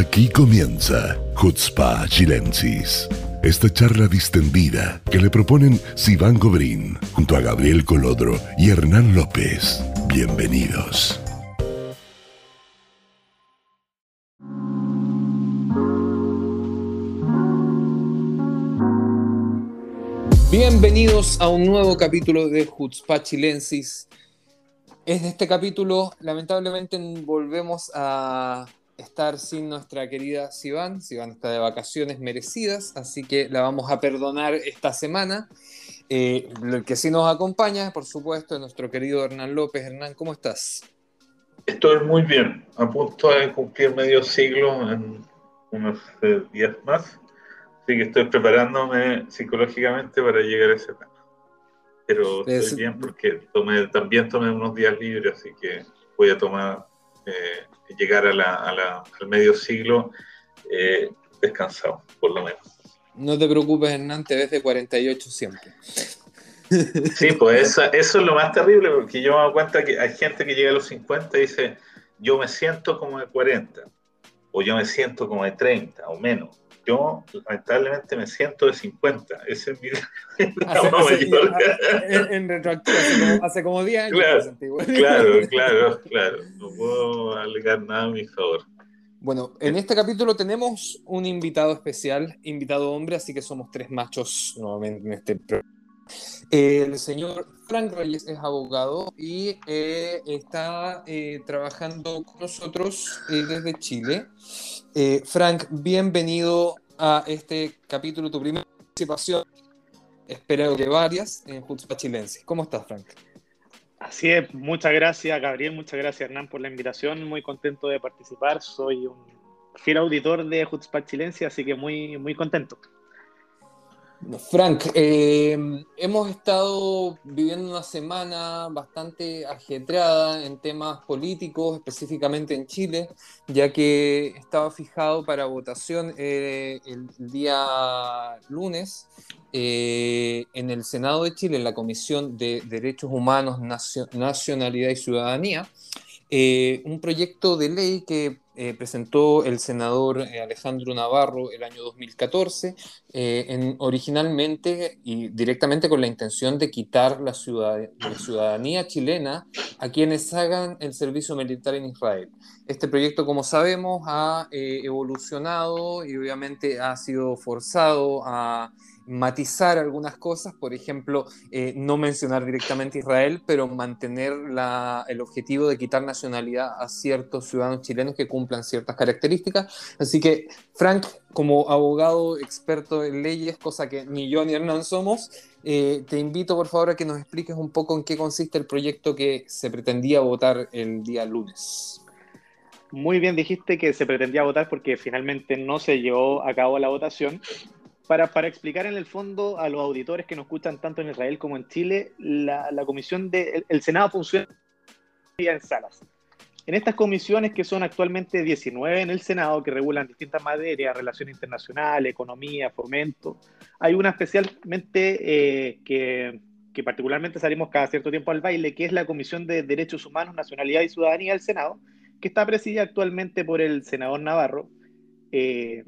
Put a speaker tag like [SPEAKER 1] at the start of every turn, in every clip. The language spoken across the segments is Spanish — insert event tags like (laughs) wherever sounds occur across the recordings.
[SPEAKER 1] Aquí comienza Hutzpa Chilensis. Esta charla distendida que le proponen Sivan Gobrín junto a Gabriel Colodro y Hernán López. Bienvenidos.
[SPEAKER 2] Bienvenidos a un nuevo capítulo de Hutzpa Chilensis. En este capítulo, lamentablemente, volvemos a estar sin nuestra querida Sivan. Sivan está de vacaciones merecidas, así que la vamos a perdonar esta semana. Eh, el que sí nos acompaña, por supuesto, es nuestro querido Hernán López. Hernán, ¿cómo estás?
[SPEAKER 3] Estoy muy bien, a punto de cumplir medio siglo en unos eh, días más. Así que estoy preparándome psicológicamente para llegar a ese tema. Pero estoy bien porque tomé, también tomé unos días libres, así que voy a tomar eh, llegar a la, al medio siglo eh, descansado, por lo menos.
[SPEAKER 2] No te preocupes, Hernán, te ves de 48 siempre. (laughs)
[SPEAKER 3] Sí, pues eso, eso, es lo más terrible, porque yo me doy cuenta que hay gente que llega a los 50 y dice, yo me siento como de 40, o yo me siento como de 30, o menos yo lamentablemente me siento de 50. Ese es mi (laughs)
[SPEAKER 2] En, retroactivo, hace como, 10 años.
[SPEAKER 3] Claro, (laughs) claro, claro, No puedo alegar nada a mi favor.
[SPEAKER 2] Bueno, en este capítulo tenemos un invitado especial, invitado hombre, así que somos tres machos nuevamente en este programa. El señor Frank Reyes es abogado y eh, está eh, trabajando con nosotros eh, desde Chile. Frank, bienvenido a este capítulo, tu primera participación, espero que varias, en Jutzpa Chilense. ¿Cómo estás, Frank?
[SPEAKER 4] Así es, muchas gracias, Gabriel, muchas gracias, Hernán, por la invitación. Muy contento de participar. Soy un fiel auditor de Jutzpa Chilense, así que muy, muy contento.
[SPEAKER 2] Frank, eh, hemos estado viviendo una semana bastante ajetreada en temas políticos, específicamente en Chile, ya que estaba fijado para votación eh, el día lunes eh, en el Senado de Chile, en la Comisión de Derechos Humanos, Nacionalidad y Ciudadanía, un proyecto de ley que eh, presentó el senador eh, Alejandro Navarro el año 2014, eh, en, originalmente y directamente con la intención de quitar la, la, ciudadanía chilena a quienes hagan el servicio militar en Israel. Este proyecto, como sabemos, ha evolucionado y obviamente ha sido forzado a matizar algunas cosas, por ejemplo, eh, no mencionar directamente Israel, pero mantener el objetivo de quitar nacionalidad a ciertos ciudadanos chilenos que cumplan ciertas características. Así que, Frank, como abogado experto en leyes, cosa que ni yo ni Hernán somos, eh, te invito por favor a que nos expliques un poco en qué consiste el proyecto que se pretendía votar el día lunes.
[SPEAKER 4] Muy bien dijiste que se pretendía votar porque finalmente no se llevó a cabo la votación para, explicar en el fondo a los auditores que nos escuchan tanto en Israel como en Chile, la, comisión de, el, Senado funciona en salas. En estas comisiones, que son actualmente 19 en el Senado, que regulan distintas materias, relaciones internacionales, economía, fomento, hay una especialmente eh, que, que, particularmente salimos cada cierto tiempo al baile, que es la Comisión de Derechos Humanos, Nacionalidad y Ciudadanía del Senado, que está presidida actualmente por el senador Navarro. Eh,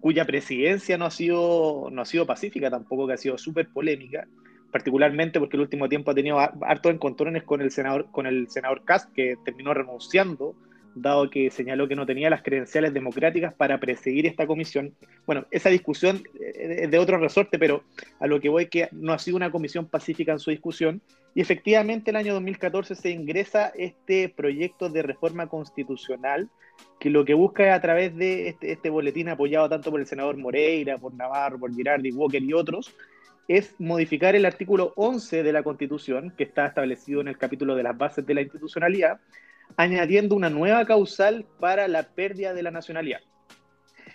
[SPEAKER 4] cuya presidencia no ha sido, no ha sido pacífica tampoco, que ha sido súper polémica, particularmente porque el último tiempo ha tenido hartos encontrones con el senador, con el senador Cast, que terminó renunciando, dado que señaló que no tenía las credenciales democráticas para presidir esta comisión. Bueno, esa discusión es de otro resorte, pero a lo que voy que no ha sido una comisión pacífica en su discusión. Y efectivamente el año 2014 se ingresa este proyecto de reforma constitucional que lo que busca a través de este, este, boletín apoyado tanto por el senador Moreira, por Navarro, por Girardi, Walker y otros, es modificar el artículo 11 de la Constitución, que está establecido en el capítulo de las bases de la institucionalidad, añadiendo una nueva causal para la pérdida de la nacionalidad.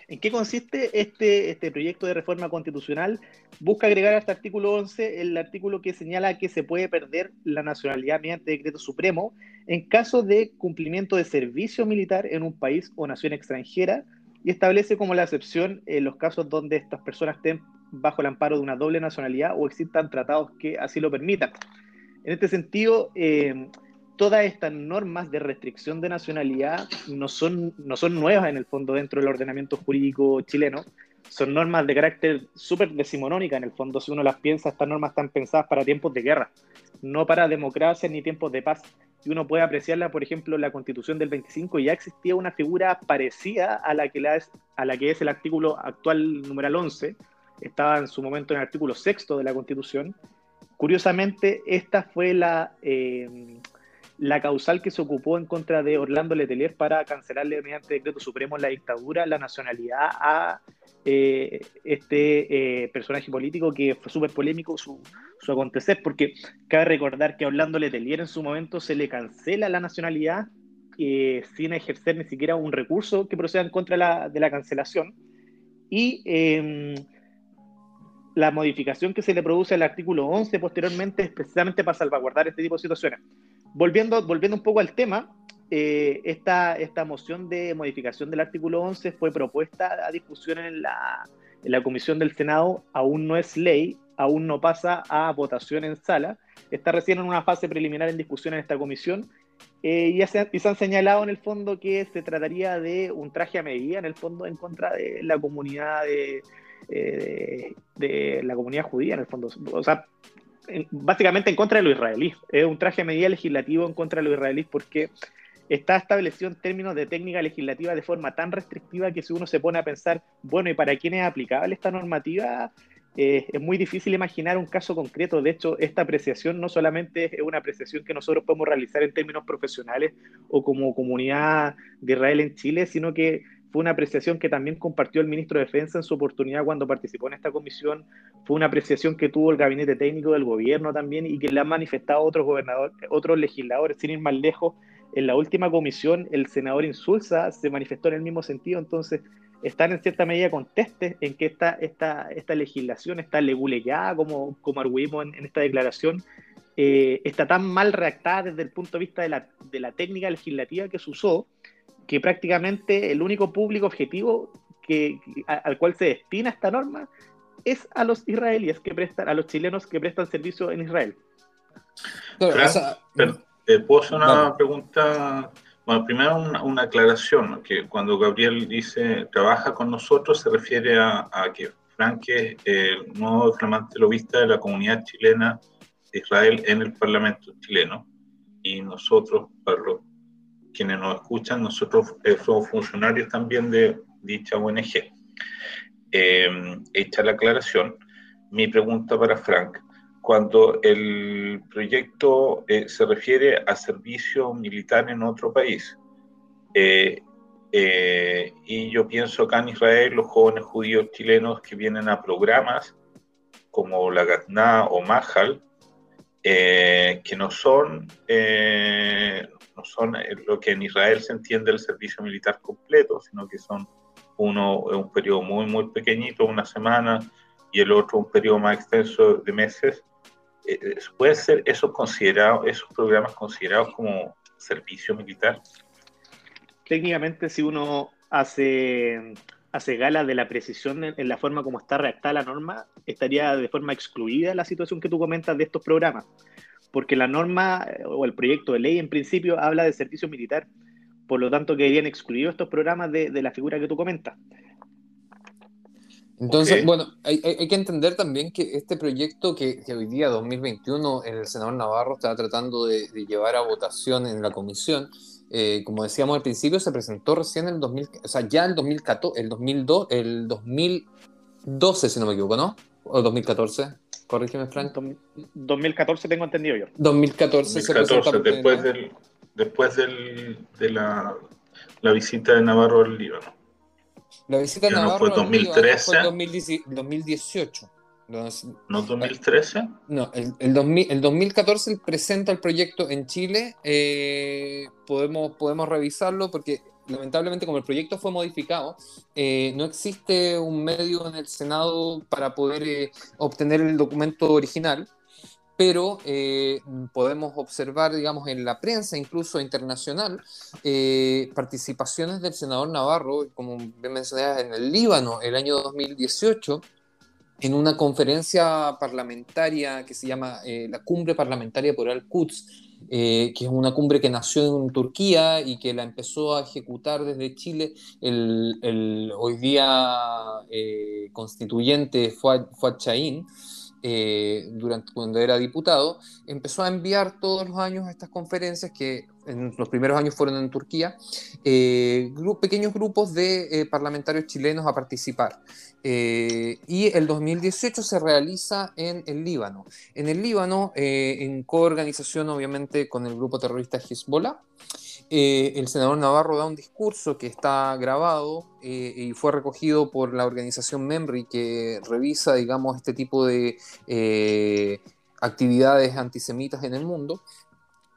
[SPEAKER 4] ¿En qué consiste este, este proyecto de reforma constitucional? Busca agregar a este artículo 11 el artículo que señala que se puede perder la nacionalidad mediante decreto supremo en caso de cumplimiento de servicio militar en un país o nación extranjera y establece como la excepción en los casos donde estas personas estén bajo el amparo de una doble nacionalidad o existan tratados que así lo permitan. En este sentido, eh, todas estas normas de restricción de nacionalidad no son, no son nuevas en el fondo dentro del ordenamiento jurídico chileno, son normas de carácter súper decimonónica en el fondo, si uno las piensa, estas normas están pensadas para tiempos de guerra, no para democracia ni tiempos de paz. Y uno puede apreciarla, por ejemplo, en la Constitución del 25 ya existía una figura parecida a la que, la es, a la que es el artículo actual numeral 11, estaba en su momento en el artículo sexto de la Constitución. Curiosamente, esta fue la, eh, la causal que se ocupó en contra de Orlando Letelier para cancelarle mediante decreto supremo la dictadura la nacionalidad a eh, este eh, personaje político que fue súper polémico su, su, acontecer, porque cabe recordar que a Orlando Letelier en su momento se le cancela la nacionalidad eh, sin ejercer ni siquiera un recurso que proceda en contra de la cancelación. Y em, la modificación que se le produce al artículo 11 posteriormente es precisamente para salvaguardar este tipo de situaciones volviendo, volviendo un poco al tema, eh, esta, esta moción de modificación del artículo 11 fue propuesta a discusión en la, en la Comisión del Senado, aún no es ley, aún no pasa a votación en sala, está recién en una fase preliminar en discusión en esta comisión. Eh, y, se, y, se, han señalado en el fondo que se trataría de un traje a medida, en el fondo, en contra de la comunidad de, eh, de, de, la comunidad judía, en el fondo. O sea, básicamente en contra de lo israelí. Es un traje a medida legislativo en contra de lo israelí porque está establecido en términos de técnica legislativa de forma tan restrictiva que si uno se pone a pensar, bueno, ¿y para quién es aplicable esta normativa? Eh, es muy difícil imaginar un caso concreto. De hecho, esta apreciación no solamente es una apreciación que nosotros podemos realizar en términos profesionales o como comunidad de Israel en Chile, sino que fue una apreciación que también compartió el ministro de Defensa en su oportunidad cuando participó en esta comisión, fue una apreciación que tuvo el gabinete técnico del gobierno también y que le han manifestado otros gobernadores, otros legisladores, sin ir más lejos. En la última comisión, el senador Insulza se manifestó en el mismo sentido, entonces están en cierta medida contestes en que esta, esta, esta legislación, está leguleada, como, como arguimos en, esta declaración, eh, está tan mal redactada desde el punto de vista de la, de la técnica legislativa que se usó, que prácticamente el único público objetivo que, al cual se destina esta norma es a los israelíes que prestan, a los chilenos que prestan servicio en Israel.
[SPEAKER 3] Eh, ¿Puedo hacer una pregunta? Bueno, primero una, aclaración, que cuando Gabriel dice trabaja con nosotros se refiere a, que Frank es el nuevo flamante lobista de la comunidad chilena de Israel en el Parlamento chileno y nosotros, para los quienes nos escuchan, nosotros eh, somos funcionarios también de dicha ONG. Eh, hecha la aclaración, mi pregunta para Frank, cuando el proyecto eh, se refiere a servicio militar en otro país, y yo pienso acá en Israel, los jóvenes judíos chilenos que vienen a programas como la Gatna o Mahal, que no son no son eh, lo que en Israel se entiende el servicio militar completo, sino que son uno un periodo muy, muy pequeñito, una semana, y el otro un periodo más extenso de meses. Eh, eh, ¿Pueden ser esos, considerados, esos programas considerados como servicio militar?
[SPEAKER 4] Técnicamente, si uno hace, hace gala de la precisión en, en la forma como está redactada la norma, estaría de forma excluida la situación que tú comentas de estos programas. Porque la norma eh, o el proyecto de ley en principio habla de servicio militar, por lo tanto quedarían excluidos estos programas de, de la figura que tú comentas.
[SPEAKER 2] Entonces, bueno, hay, hay, que entender también que este proyecto que, que, hoy día, 2021, el senador Navarro está tratando de, de llevar a votación en la comisión, eh, como decíamos al principio, se presentó recién en el 2000, o sea, ya el 2014, el 2002, el 2012, si no me equivoco, ¿no? ¿O 2014? Corrígeme, Frank.
[SPEAKER 4] 2014 tengo entendido yo.
[SPEAKER 3] 2014, 2014 después, del, después del, de la, la, visita de Navarro al Líbano.
[SPEAKER 2] La visita de Navarro no
[SPEAKER 3] fue 2013.
[SPEAKER 2] Fue 2018.
[SPEAKER 3] ¿No 2013?
[SPEAKER 2] No, el, el, 2000, el 2014 él presenta el proyecto en Chile. Eh, podemos, podemos revisarlo porque lamentablemente como el proyecto fue modificado, eh, no existe un medio en el Senado para poder eh, obtener el documento original, pero eh, podemos observar, digamos, en la prensa, incluso internacional, participaciones del senador Navarro, como bien mencioné, en el Líbano el año 2018, en una conferencia parlamentaria que se llama la Cumbre Parlamentaria por Al-Quds, que es una cumbre que nació en Turquía y que la empezó a ejecutar desde Chile el, hoy día constituyente Fuad, Fuad Chaín. Eh, durante, cuando era diputado, empezó a enviar todos los años a estas conferencias que en los primeros años fueron en Turquía, eh, pequeños grupos de eh, parlamentarios chilenos a participar. y el 2018 se realiza en el Líbano. En el Líbano, en coorganización obviamente con el grupo terrorista Hezbollah, eh, el senador Navarro da un discurso que está grabado eh, y fue recogido por la organización MEMRI que revisa, digamos, este tipo de eh, actividades antisemitas en el mundo.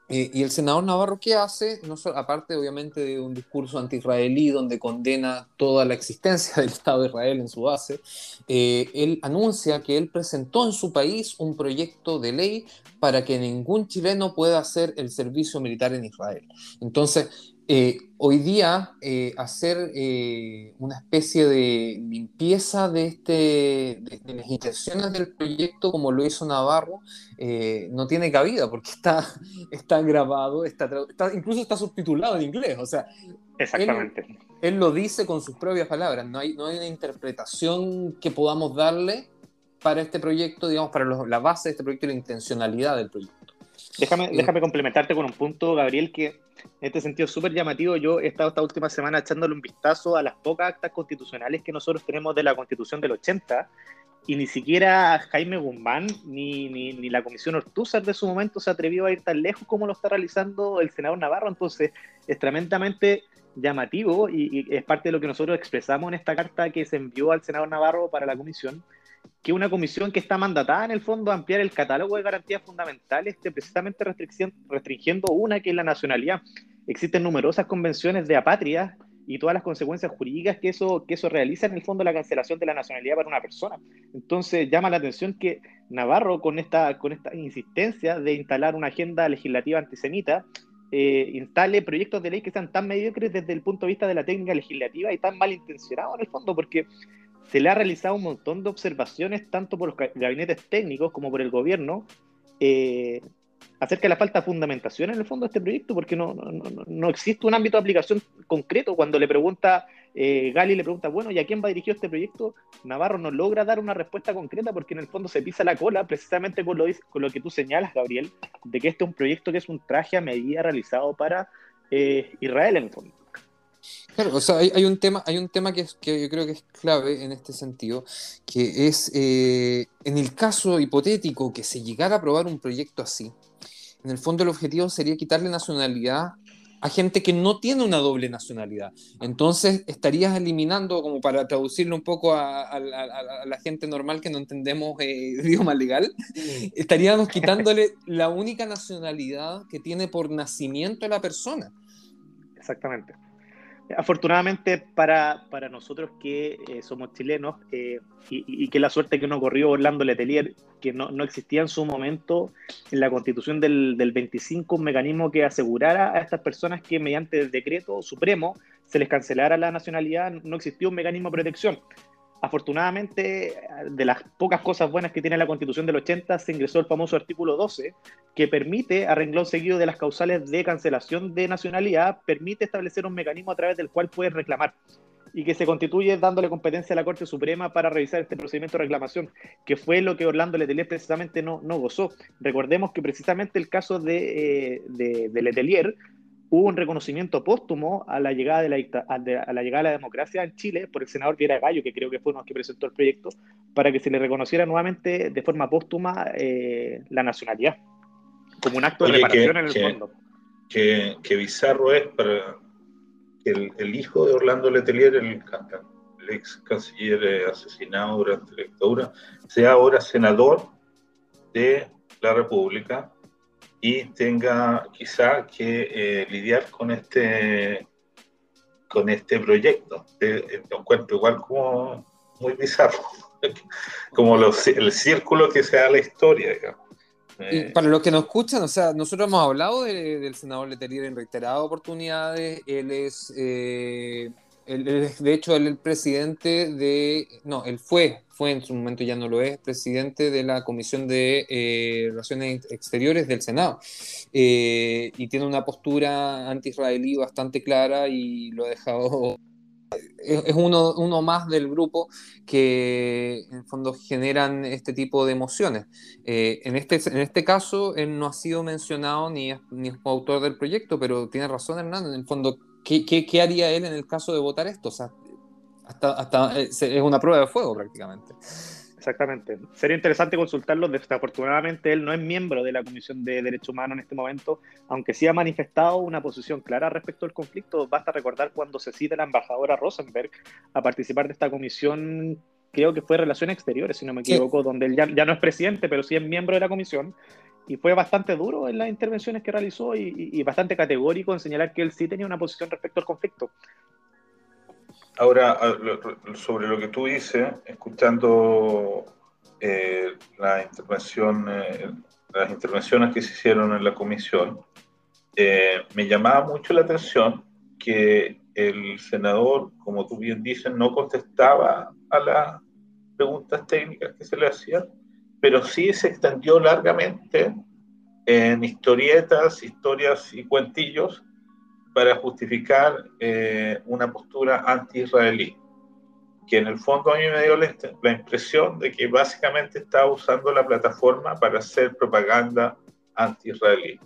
[SPEAKER 2] Eh, y el senador Navarro, ¿qué hace? No aparte, obviamente, de un discurso anti-israelí donde condena toda la existencia (laughs) del Estado de Israel en su base, eh, él anuncia que él presentó en su país un proyecto de ley para que ningún chileno pueda hacer el servicio militar en Israel. Entonces, eh, hoy día eh, hacer eh, una especie de limpieza de, este, de, las intenciones del proyecto como lo hizo Navarro no tiene cabida porque está, (laughs) está grabado, está, incluso está subtitulado en inglés. O sea,
[SPEAKER 4] Exactamente.
[SPEAKER 2] Él, lo dice con sus propias palabras, no hay, no hay una interpretación que podamos darle para este proyecto, digamos, para la base de este proyecto y la intencionalidad del proyecto.
[SPEAKER 4] Déjame, déjame complementarte con un punto, Gabriel, que en este sentido es súper llamativo. Yo he estado esta última semana echándole un vistazo a las pocas actas constitucionales que nosotros tenemos de la Constitución del 80 y ni siquiera Jaime Guzmán ni, ni, la Comisión Ortúzar de su momento se atrevió a ir tan lejos como lo está realizando el senador Navarro. Entonces, es tremendamente llamativo y, y es parte de lo que nosotros expresamos en esta carta que se envió al senador Navarro para la comisión que una comisión que está mandatada en el fondo a ampliar el catálogo de garantías fundamentales esté precisamente restringiendo una que es la nacionalidad. Existen numerosas convenciones de apatria y todas las consecuencias jurídicas que eso, que eso realiza en el fondo la cancelación de la nacionalidad para una persona. Entonces llama la atención que Navarro con esta, con esta insistencia de instalar una agenda legislativa antisemita, eh, instale proyectos de ley que sean tan mediocres desde el punto de vista de la técnica legislativa y tan malintencionados en el fondo, porque se le ha realizado un montón de observaciones, tanto por los gabinetes técnicos como por el gobierno, eh, acerca de la falta de fundamentación en el fondo de este proyecto, porque no, no, existe un ámbito de aplicación concreto. Cuando le pregunta, eh, Gali le pregunta, bueno, ¿y a quién va dirigido este proyecto? Navarro no logra dar una respuesta concreta porque en el fondo se pisa la cola precisamente con lo, con lo que tú señalas, Gabriel, de que este es un proyecto que es un traje a medida realizado para eh, Israel en el fondo.
[SPEAKER 2] Claro, o sea, hay, un tema, hay un tema que, que, yo creo que es clave en este sentido, que es eh, en el caso hipotético que se llegara a aprobar un proyecto así, en el fondo el objetivo sería quitarle nacionalidad a gente que no tiene una doble nacionalidad. Entonces estarías eliminando, como para traducirlo un poco a, la gente normal que no entendemos eh, (laughs) idioma legal, estaríamos (laughs) quitándole la única nacionalidad que tiene por nacimiento la persona.
[SPEAKER 4] Exactamente. Afortunadamente para, para nosotros que eh, somos chilenos eh, y, que la suerte que nos corrió Orlando Letelier, que no, no, existía en su momento en la constitución del, del 25 un mecanismo que asegurara a estas personas que mediante el decreto supremo se les cancelara la nacionalidad, no existía un mecanismo de protección. Afortunadamente, de las pocas cosas buenas que tiene la Constitución del 80, se ingresó el famoso artículo 12, que permite, a renglón seguido de las causales de cancelación de nacionalidad, permite establecer un mecanismo a través del cual puedes reclamar y que se constituye dándole competencia a la Corte Suprema para revisar este procedimiento de reclamación, que fue lo que Orlando Letelier precisamente no, no gozó. Recordemos que precisamente el caso de, eh, de, de Letelier hubo un reconocimiento póstumo a la llegada de la, a la llegada de la democracia en Chile por el senador Viera Gallo, que creo que fue uno que presentó el proyecto, para que se le reconociera nuevamente de forma póstuma eh, la nacionalidad, como un acto de reparación en el fondo.
[SPEAKER 3] Que, bizarro es para que el, hijo de Orlando Letelier, el, ex canciller asesinado durante la dictadura, sea ahora senador de la República y tenga quizá que eh, lidiar con este con este proyecto. Eh, lo encuentro igual como muy bizarro, (laughs) como el círculo que se da la historia,
[SPEAKER 2] eh, para los que nos escuchan, o sea, nosotros hemos hablado del senador Letelier en reiteradas oportunidades. Él es de hecho, él es el presidente de. No, él fue, fue en su momento, ya no lo es, presidente de la Comisión de eh, Relaciones Exteriores del Senado. Eh, y tiene una postura anti-israelí bastante clara y lo ha dejado. Es, uno, uno, más del grupo que en fondo generan este tipo de emociones. Eh, en, este, en este caso, él no ha sido mencionado ni es, ni es autor del proyecto, pero tiene razón Hernán, en el fondo ¿qué, haría él en el caso de votar esto? O sea, hasta, hasta eh, es una prueba de fuego prácticamente.
[SPEAKER 4] Exactamente. Sería interesante consultarlo. Desafortunadamente, él no es miembro de la Comisión de Derechos Humanos en este momento, aunque sí ha manifestado una posición clara respecto al conflicto. Basta recordar cuando se cita la embajadora Rosenberg a participar de esta comisión, creo que fue Relaciones Exteriores, si no me equivoco, donde él ya, ya, no es presidente, pero sí es miembro de la comisión y fue bastante duro en las intervenciones que realizó y, bastante categórico en señalar que él sí tenía una posición respecto al conflicto.
[SPEAKER 3] Ahora, sobre lo que tú dices, escuchando eh, la intervención, eh, las intervenciones que se hicieron en la comisión, eh, me llamaba mucho la atención que el senador, como tú bien dices, no contestaba a las preguntas técnicas que se le hacían, pero sí se extendió largamente en historietas, historias y cuentillos para justificar eh, una postura anti-israelí, que en el fondo a mí me dio la, impresión de que básicamente estaba usando la plataforma para hacer propaganda anti-israelí.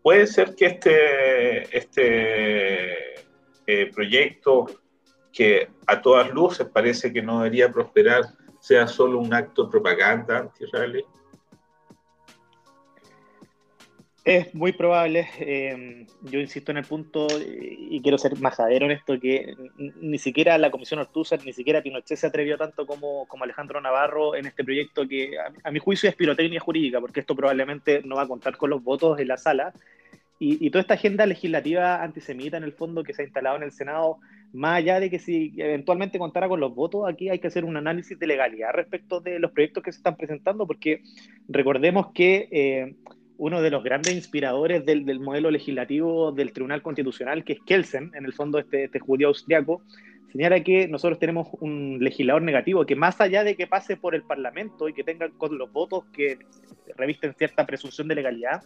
[SPEAKER 3] Puede ser que este, este eh, proyecto, que a todas luces parece que no debería prosperar, sea solo un acto de propaganda anti-israelí?
[SPEAKER 4] Es muy probable, em, yo insisto en el punto y quiero ser majadero en esto, que ni siquiera la Comisión Ortúzar, ni siquiera Pinochet se atrevió tanto como, como Alejandro Navarro en este proyecto que a, mi juicio es pirotecnia jurídica, porque esto probablemente no va a contar con los votos de la sala. Y, y toda esta agenda legislativa antisemita en el fondo que se ha instalado en el Senado más allá de que si eventualmente contara con los votos, aquí hay que hacer un análisis de legalidad respecto de los proyectos que se están presentando, porque recordemos que eh, uno de los grandes inspiradores del, modelo legislativo del Tribunal Constitucional, que es Kelsen, en el fondo este, este judío austriaco, señala que nosotros tenemos un legislador negativo que más allá de que pase por el Parlamento y que tenga con los votos que revisten cierta presunción de legalidad,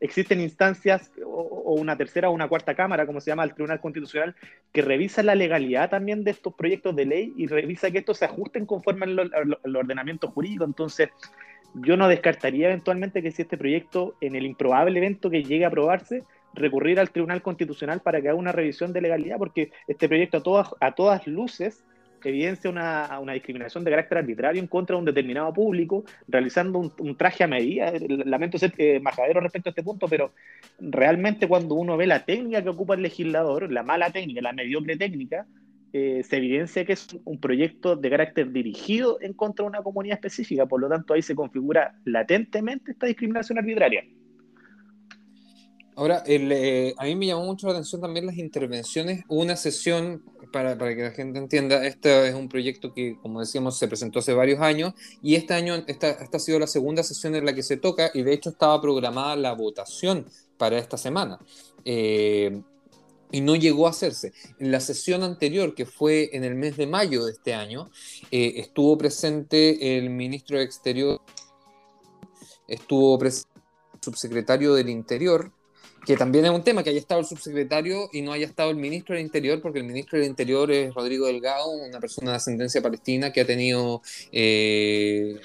[SPEAKER 4] existen instancias o, una tercera o una cuarta cámara, como se llama el Tribunal Constitucional, que revisa la legalidad también de estos proyectos de ley y revisa que estos se ajusten conforme al, ordenamiento jurídico. Entonces, yo no descartaría eventualmente que si este proyecto, en el improbable evento que llegue a aprobarse, recurrir al Tribunal Constitucional para que haga una revisión de legalidad, porque este proyecto a todas, a todas luces evidencia una, una, discriminación de carácter arbitrario en contra de un determinado público, realizando un, traje a medida. Lamento ser eh, majadero respecto a este punto, pero realmente cuando uno ve la técnica que ocupa el legislador, la mala técnica, la mediocre técnica, eh, se evidencia que es un proyecto de carácter dirigido en contra de una comunidad específica. Por lo tanto, ahí se configura latentemente esta discriminación arbitraria.
[SPEAKER 2] Ahora, eh, a mí me llamó mucho la atención también las intervenciones. Una sesión, para, para, que la gente entienda, este es un proyecto que, como decíamos, se presentó hace varios años y este año, esta, esta ha sido la segunda sesión en la que se toca y de hecho estaba programada la votación para esta semana. Eh, y no llegó a hacerse. En la sesión anterior, que fue en el mes de mayo de este año, eh, estuvo presente el ministro de Exterior, estuvo presente el subsecretario del Interior, que también es un tema que haya estado el subsecretario y no haya estado el ministro del Interior, porque el ministro del Interior es Rodrigo Delgado, una persona de ascendencia palestina que ha tenido, eh,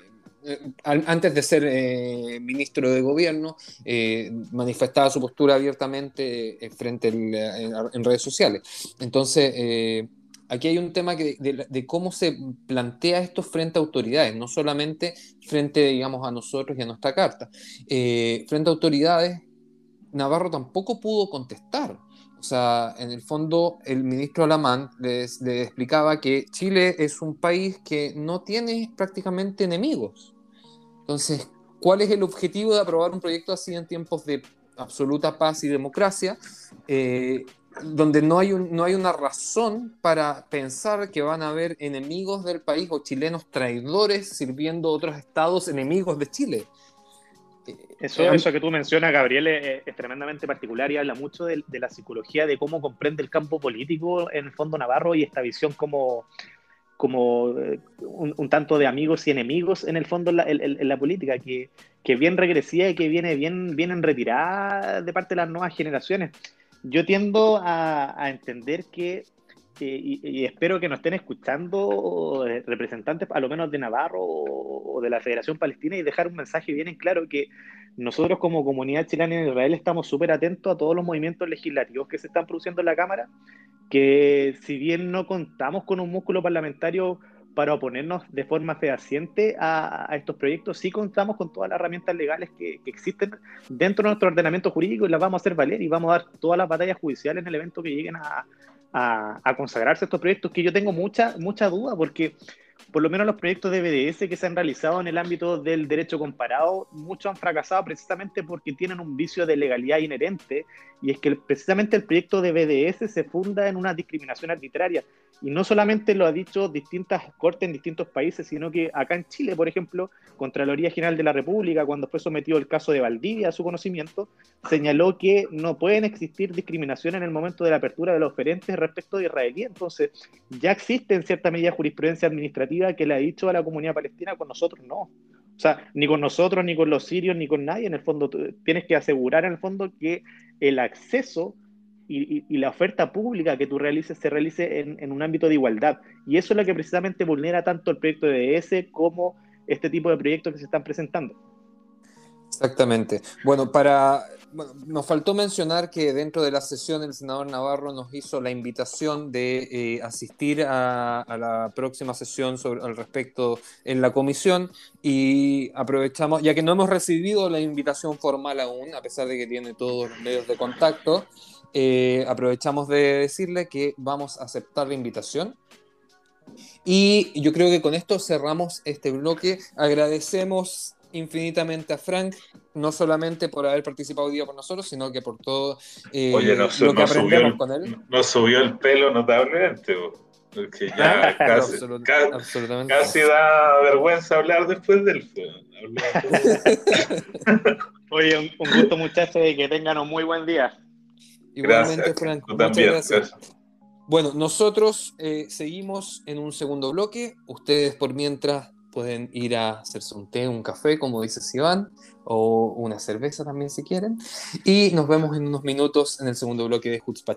[SPEAKER 2] antes de ser eh, ministro de gobierno, eh, manifestaba su postura abiertamente frente en redes sociales. Entonces, aquí hay un tema de, de, cómo se plantea esto frente a autoridades, no solamente frente, digamos, a nosotros y a nuestra carta. frente a autoridades Navarro tampoco pudo contestar. O sea, en el fondo, el ministro Alamán les, explicaba que Chile es un país que no tiene prácticamente enemigos. Entonces, ¿cuál es el objetivo de aprobar un proyecto así en tiempos de absoluta paz y democracia, eh, donde no hay, no hay una razón para pensar que van a haber enemigos del país o chilenos traidores sirviendo a otros estados enemigos de Chile?
[SPEAKER 4] Eso, eh, eso que tú mencionas, Gabriel, es, tremendamente particular y habla mucho de, la psicología, de cómo comprende el campo político en el fondo Navarro y esta visión como, como eh, un, tanto de amigos y enemigos en el fondo en la, política, que, que bien regresiva y que viene bien, bien en retirada de parte de las nuevas generaciones. Yo tiendo a entender que y, espero que nos estén escuchando eh, representantes, a lo menos de Navarro o, de la Federación Palestina, y dejar un mensaje bien en claro que nosotros como comunidad chilena en Israel estamos súper atentos a todos los movimientos legislativos que se están produciendo en la Cámara, que si bien no contamos con un músculo parlamentario para oponernos de forma fehaciente a, estos proyectos, sí contamos con todas las herramientas legales que, que, existen dentro de nuestro ordenamiento jurídico y las vamos a hacer valer y vamos a dar todas las batallas judiciales en el evento que lleguen a, a, consagrarse estos proyectos que yo tengo mucha, mucha duda porque por lo menos los proyectos de BDS que se han realizado en el ámbito del derecho comparado, muchos han fracasado precisamente porque tienen un vicio de legalidad inherente, y es que precisamente el proyecto de BDS se funda en una discriminación arbitraria. Y no solamente lo ha dicho distintas cortes en distintos países, sino que acá en Chile, por ejemplo, Contraloría General de la República, cuando fue sometido el caso de Valdivia a su conocimiento, señaló que no pueden existir discriminación en el momento de la apertura de los oferentes respecto de israelí. Entonces, ya existe en cierta medida jurisprudencia administrativa que le ha dicho a la comunidad palestina, con nosotros no. O sea, ni con nosotros, ni con los sirios, ni con nadie. En el fondo, tienes que asegurar en el fondo que el acceso y, la oferta pública que tú realices se realice en, un ámbito de igualdad. Y eso es lo que precisamente vulnera tanto el proyecto de DS como este tipo de proyectos que se están presentando.
[SPEAKER 2] Exactamente. Bueno, para nos faltó mencionar que dentro de la sesión el senador Navarro nos hizo la invitación de eh, asistir a, la próxima sesión sobre, al respecto en la comisión y aprovechamos, ya que no hemos recibido la invitación formal aún, a pesar de que tiene todos los medios de contacto, eh, aprovechamos de decirle que vamos a aceptar la invitación. Y yo creo que con esto cerramos este bloque. Agradecemos infinitamente a Frank, no solamente por haber participado hoy día con nosotros, sino que por todo
[SPEAKER 3] eh, lo que aprendemos con él. Nos subió el pelo notablemente. Porque ya casi, casi, da vergüenza hablar después del (laughs)
[SPEAKER 4] Oye, un, gusto muchachos y que tengan un muy buen día.
[SPEAKER 2] Igualmente, Frank. Muchas gracias. Bueno, nosotros eh, seguimos en un segundo bloque. Ustedes por mientras pueden ir a hacerse un té, un café, como dice Sivan, o una cerveza también si quieren. Y nos vemos en unos minutos en el segundo bloque de Hutzpah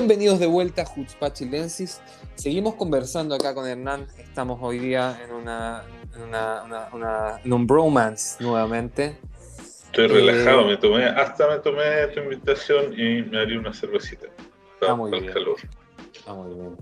[SPEAKER 2] Bienvenidos de vuelta a Jutzpah Chilensis. Seguimos conversando acá con Hernán. Estamos hoy día en, una, en, un bromance nuevamente.
[SPEAKER 3] Estoy relajado, me tomé, hasta me tomé tu invitación y me haría una cervecita.
[SPEAKER 2] Está muy bien. Está muy bien.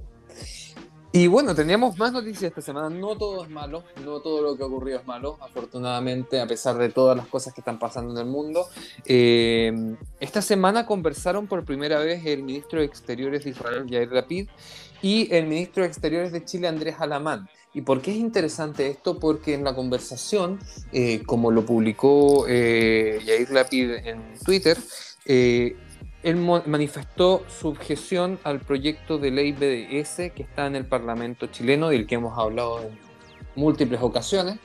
[SPEAKER 2] Y bueno, teníamos más noticias esta semana. No todo es malo, no todo lo que ha ocurrido es malo, afortunadamente, a pesar de todas las cosas que están pasando en el mundo. Eh, esta semana conversaron por primera vez el ministro de Exteriores de Israel, Yair Rapid, y el ministro de Exteriores de Chile, Andrés Alamán. ¿Y por qué es interesante esto? Porque en la conversación, eh, como lo publicó eh, Yair Rapid en Twitter, eh, él manifestó su objeción al proyecto de ley BDS que está en el Parlamento chileno, del que hemos hablado en múltiples ocasiones.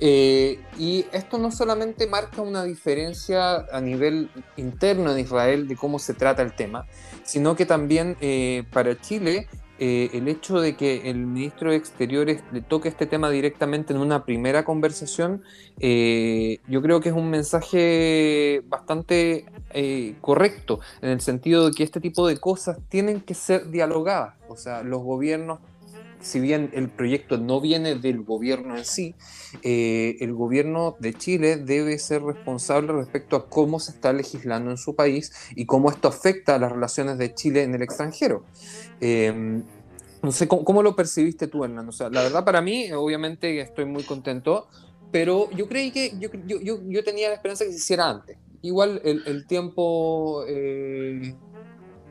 [SPEAKER 2] Eh, y esto no solamente marca una diferencia a nivel interno en Israel de cómo se trata el tema, sino que también eh, para Chile eh, el hecho de que el ministro de Exteriores le toque este tema directamente en una primera conversación, eh, yo creo que es un mensaje bastante eh, correcto, en el sentido de que este tipo de cosas tienen que ser dialogadas. O sea, los gobiernos si bien el proyecto no viene del gobierno en sí, el gobierno de Chile debe ser responsable respecto a cómo se está legislando en su país y cómo esto afecta a las relaciones de Chile en el extranjero. No sé, ¿cómo, lo percibiste tú, Hernán? O sea, la verdad para mí, obviamente estoy muy contento pero yo creí que yo, yo, yo, tenía la esperanza que se hiciera antes. Igual el, el tiempo, eh,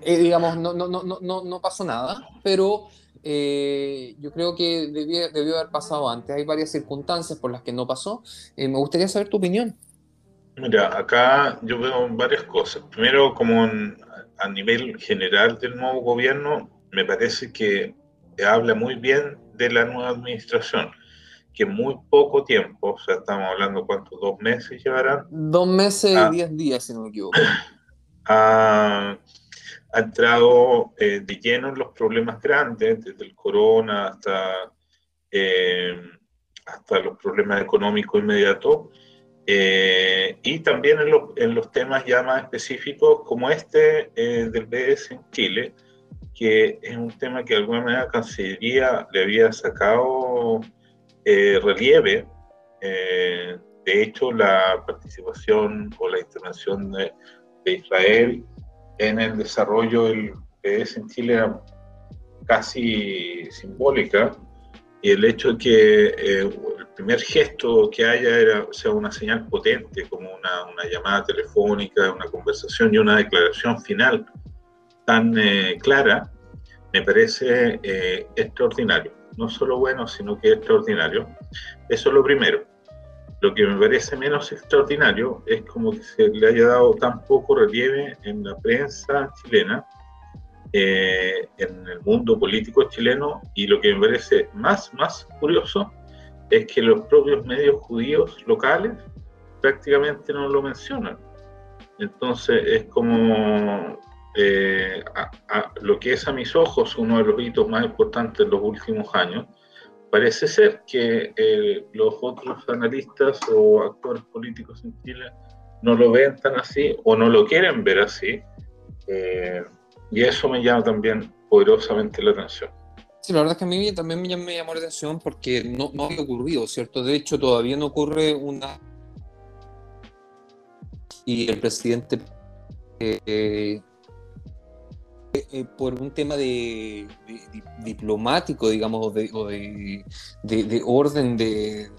[SPEAKER 2] eh, digamos, no, no, no, no, no pasó nada, pero eh, yo creo que debió, debió, haber pasado antes. Hay varias circunstancias por las que no pasó. me gustaría saber tu opinión.
[SPEAKER 3] Mira, acá yo veo varias cosas. Primero, como a nivel general del nuevo gobierno, me parece que habla muy bien de la nueva administración, que muy poco tiempo, o sea, estamos hablando cuántos, dos meses llevarán.
[SPEAKER 2] Dos meses y ah. diez días, si no me equivoco. (clears throat)
[SPEAKER 3] Ha, entrado eh, de lleno en los problemas grandes, desde el corona hasta, eh, hasta los problemas económicos inmediatos eh, y también en los, en los, temas ya más específicos como este eh, del BS en Chile, que es un tema que de alguna manera Cancillería le había sacado eh, relieve. de hecho, la participación o la intervención de, de, Israel en el desarrollo del BS en Chile era casi simbólica y el hecho de que eh, el primer gesto que haya era, sea una señal potente, como una, una, llamada telefónica, una conversación y una declaración final tan eh, clara, me parece eh, extraordinario. No solo bueno, sino que extraordinario. Eso es lo primero. Lo que me parece menos extraordinario es como que se le haya dado tan poco relieve en la prensa chilena eh, en el mundo político chileno y lo que me parece más, más curioso es que los propios medios judíos locales prácticamente no lo mencionan. Entonces es como eh, lo que es a mis ojos uno de los hitos más importantes de los últimos años. Parece ser que eh, los otros analistas o actores políticos en Chile no lo ven tan así o no lo quieren ver así. Y eso me llama también poderosamente la atención.
[SPEAKER 2] Sí, la verdad es que a mí también me, llamó la atención porque no, no había ocurrido, ¿cierto? De hecho, todavía no ocurre una... Y el presidente eh, eh, por un tema de, diplomático, digamos, o de, orden de,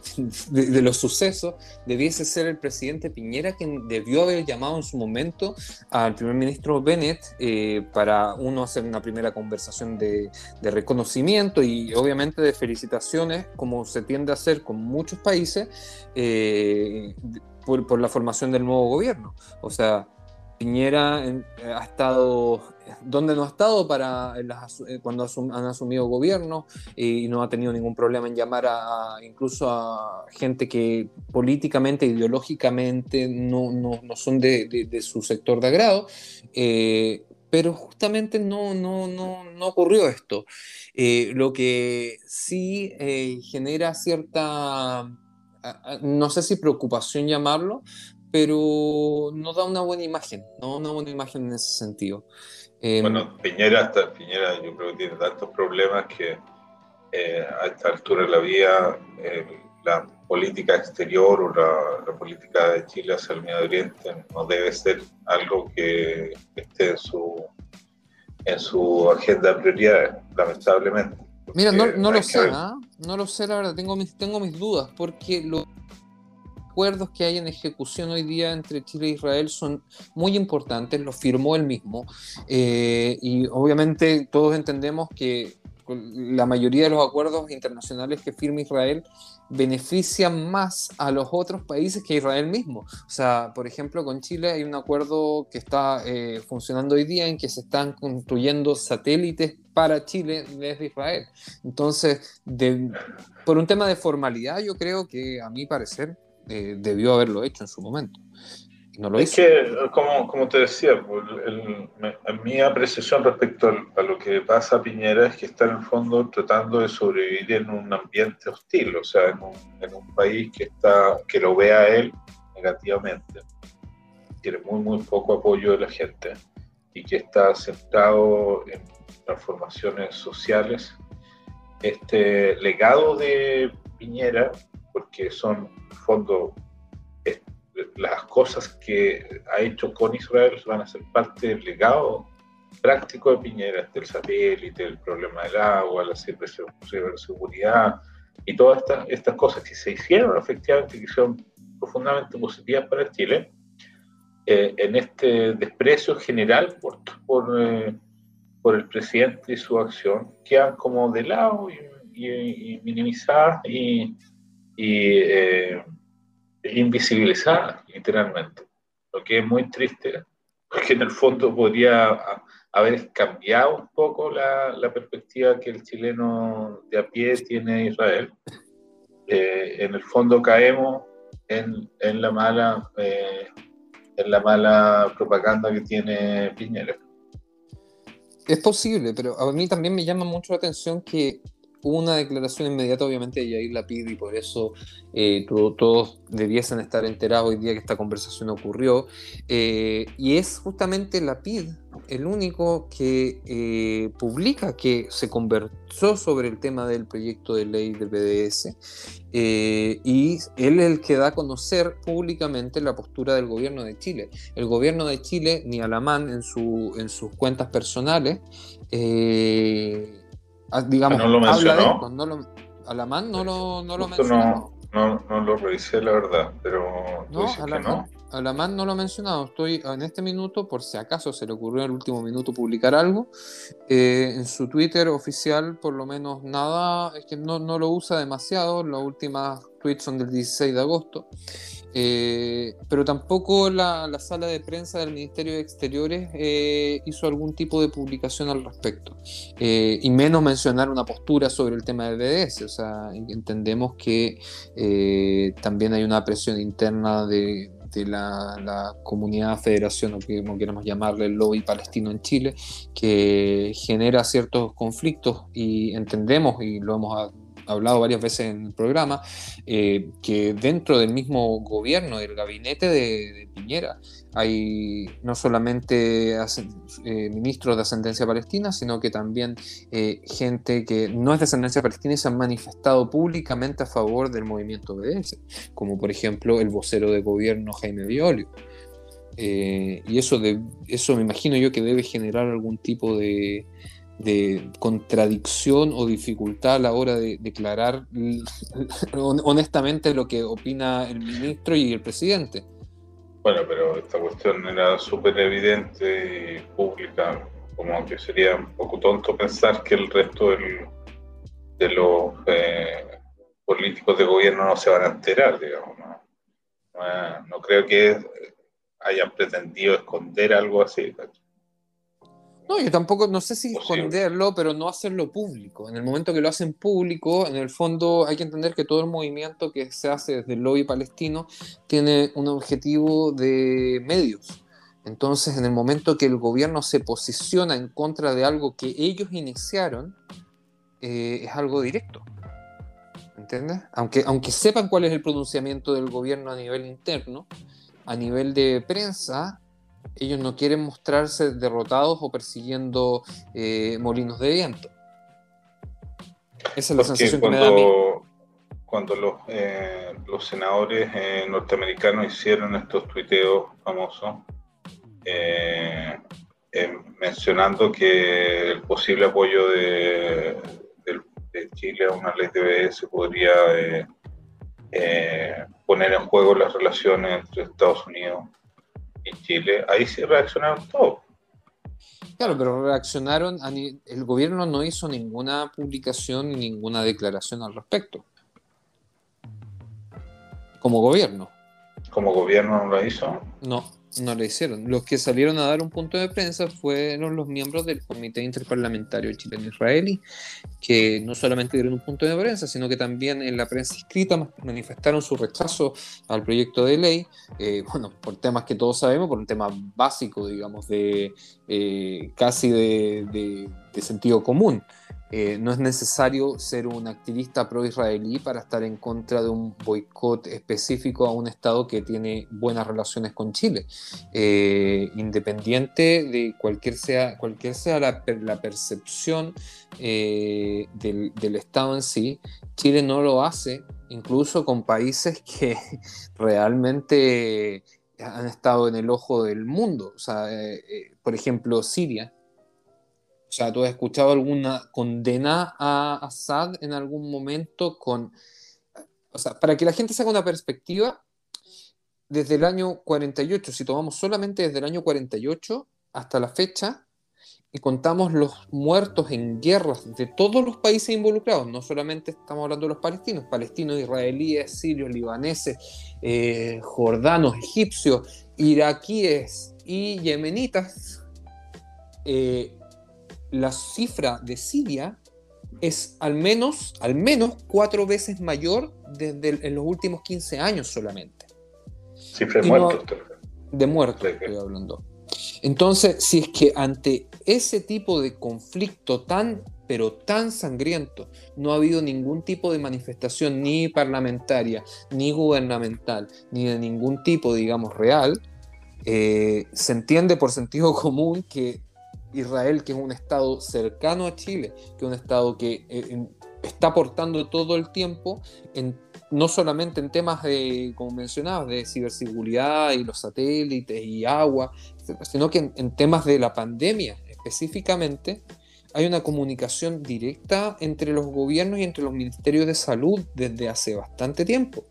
[SPEAKER 2] los sucesos, debiese ser el presidente Piñera quien debió haber llamado en su momento al primer ministro Bennett eh, para uno hacer una primera conversación de, reconocimiento y obviamente de felicitaciones, como se tiende a hacer con muchos países, eh, por, por la formación del nuevo gobierno. O sea, Piñera ha estado donde no ha estado para eh, cuando han asumido gobierno y no ha tenido ningún problema en llamar a, incluso a gente que políticamente, ideológicamente no, no, no son de, de, su sector de agrado, eh, pero justamente no, no, no, no ocurrió esto. Eh, lo que sí genera cierta, no sé si preocupación llamarlo, pero no da una buena imagen, no una buena imagen en ese sentido.
[SPEAKER 3] Em, bueno, Piñera, hasta Piñera yo creo que tiene tantos problemas que eh, a esta altura de la vida la política exterior o la, política de Chile hacia el Medio Oriente no debe ser algo que esté en su, en su agenda de prioridades, lamentablemente.
[SPEAKER 2] Mira, no, no lo sé, ¿ah? no lo sé, la verdad, tengo mis, tengo mis dudas, porque lo acuerdos que hay en ejecución hoy día entre Chile e Israel son muy importantes, lo firmó él mismo, eh, y obviamente todos entendemos que la mayoría de los acuerdos internacionales que firma Israel benefician más a los otros países que a Israel mismo. O sea, por ejemplo, con Chile hay un acuerdo que está eh, funcionando hoy día en que se están construyendo satélites para Chile desde Israel. Entonces, por un tema de formalidad, yo creo que a mi parecer eh, debió haberlo hecho en su momento.
[SPEAKER 3] no lo es que, como, como te decía, pues, mi apreciación respecto a lo que pasa a Piñera es que está en el fondo tratando de sobrevivir en un ambiente hostil, o sea, en un, en un país que, está, que lo ve a él negativamente, tiene muy, muy poco apoyo de la gente y que está centrado en transformaciones sociales. Este legado de Piñera, porque son fondo las cosas que ha hecho con Israel van a ser parte del legado práctico de Piñera, del satélite, el problema del agua, la ciberseguridad, y todas estas, estas cosas que se hicieron efectivamente, que son profundamente positivas para Chile, eh, en este desprecio general por, por, eh, por, el presidente y su acción, quedan como de lado y, y, minimizadas y eh, invisibilizadas, literalmente. Lo que es muy triste, porque en el fondo podría haber cambiado un poco la, la perspectiva que el chileno de a pie tiene de Israel. en el fondo caemos en, en la mala en la mala propaganda que tiene Piñera.
[SPEAKER 2] Es posible, pero a mí también me llama mucho la atención que una declaración inmediata, obviamente, de Yair Lapid, y por eso eh, todos debiesen estar enterados hoy día que esta conversación ocurrió. Eh, y es justamente Lapid el único que eh, publica que se conversó sobre el tema del proyecto de ley del BDS y él es el que da a conocer públicamente la postura del gobierno de Chile. El gobierno de Chile, ni Alamán en, su, en sus cuentas personales, Ah, digamos,
[SPEAKER 3] no lo mencionó.
[SPEAKER 2] No lo, Alamán no lo, no lo
[SPEAKER 3] mencionó. No, no, lo revisé, la verdad, pero
[SPEAKER 2] no, Alamán, no. Alamán no lo ha mencionado. Estoy en este minuto, por si acaso se le ocurrió en el último minuto publicar algo. Eh, en su Twitter oficial, por lo menos nada, es que no, no lo usa demasiado. Las últimas tweets son del 16 de agosto. Eh, pero tampoco la, sala de prensa del Ministerio de Exteriores eh, hizo algún tipo de publicación al respecto, eh, y menos mencionar una postura sobre el tema del BDS. O sea, entendemos que también hay una presión interna de, la, la, comunidad, federación, o como queramos llamarle, el lobby palestino en Chile, que genera ciertos conflictos y entendemos, y lo hemos hablado varias veces en el programa, eh, que dentro del mismo gobierno, del gabinete de, Piñera, hay no solamente eh, ministros de ascendencia palestina, sino que también eh, gente que no es de ascendencia palestina y se han manifestado públicamente a favor del movimiento BDS, como por ejemplo el vocero de gobierno Jaime Violio. y eso, de, eso me imagino yo que debe generar algún tipo de, de contradicción o dificultad a la hora de declarar honestamente lo que opina el ministro y el presidente.
[SPEAKER 3] Bueno, pero esta cuestión era súper evidente y pública, como que sería un poco tonto pensar que el resto de los eh, políticos de gobierno no se van a enterar, digamos. No, creo que hayan pretendido esconder algo así.
[SPEAKER 2] No, yo tampoco, no sé si esconderlo, pero no hacerlo público. En el momento que lo hacen público, en el fondo hay que entender que todo el movimiento que se hace desde el lobby palestino tiene un objetivo de medios. Entonces, en el momento que el gobierno se posiciona en contra de algo que ellos iniciaron, eh, es algo directo. ¿Entiendes? Aunque, aunque sepan cuál es el pronunciamiento del gobierno a nivel interno, a nivel de prensa, ellos no quieren mostrarse derrotados o persiguiendo eh, molinos de viento.
[SPEAKER 3] Esa es la sensación que me da a mí. Cuando los, eh, los senadores eh, norteamericanos hicieron estos tuiteos famosos, mencionando que el posible apoyo de, de, Chile a una ley de BS podría poner en juego las relaciones entre Estados Unidos en Chile, ahí sí reaccionaron todos.
[SPEAKER 2] Claro, pero reaccionaron, el gobierno no hizo ninguna publicación ni ninguna declaración al respecto. Como gobierno.
[SPEAKER 3] ¿Como gobierno no lo hizo?
[SPEAKER 2] No. No lo hicieron. Los que salieron a dar un punto de prensa fueron los miembros del Comité Interparlamentario Chileno-Israelí, que no solamente dieron un punto de prensa, sino que también en la prensa escrita manifestaron su rechazo al proyecto de ley, eh, (laughs) bueno, por temas que todos sabemos, por un tema básico, digamos, de eh, casi de sentido común. Eh, no es necesario ser un activista pro-israelí para estar en contra de un boicot específico a un Estado que tiene buenas relaciones con Chile. Eh, independiente de cualquier sea, cualquier sea la, percepción eh, del, del Estado en sí, Chile no lo hace, incluso con países (laughs) que realmente han estado en el ojo del mundo. O sea, por ejemplo, Siria sea, ¿tú has escuchado alguna condena a Assad en algún momento con... O sea, para que la gente haga una perspectiva, desde el año 48, si tomamos solamente desde el año 48 hasta la fecha, y contamos los muertos en guerras de todos los países involucrados, no solamente estamos hablando de los palestinos, palestinos, israelíes, sirios, libaneses, eh, jordanos, egipcios, iraquíes y yemenitas, eh, la cifra de Siria es al menos, al menos cuatro veces mayor desde en los últimos 15 años solamente.
[SPEAKER 3] Cifra de muertos.
[SPEAKER 2] de muertos estoy hablando. Entonces, si es que ante ese tipo de conflicto tan, pero tan sangriento, no ha habido ningún tipo de manifestación ni parlamentaria, ni gubernamental, ni de ningún tipo, digamos, real, eh, se entiende por sentido (laughs) común que Israel, que es un estado cercano a Chile, que es un estado que eh, está aportando todo el tiempo, en, no solamente en temas de, como mencionabas, de ciberseguridad y los satélites y agua, sino que en, temas de la pandemia específicamente, hay una comunicación directa entre los gobiernos y entre los ministerios de salud desde hace bastante tiempo.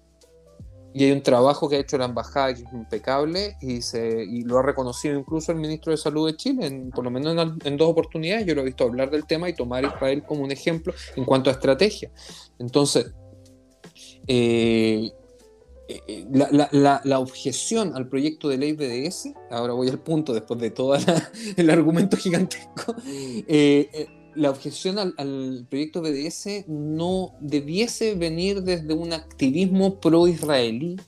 [SPEAKER 2] Y hay un trabajo que ha hecho la embajada que es impecable y, se, y lo ha reconocido incluso el ministro de Salud de Chile, por lo menos en, dos oportunidades. Yo lo he visto hablar del tema y tomar Israel como un ejemplo en cuanto a estrategia. Entonces, eh, eh, eh, la, objeción al proyecto de ley BDS, ahora voy al punto después de todo (laughs) el argumento gigantesco, la objeción al, proyecto BDS no debiese venir desde un activismo pro-israelí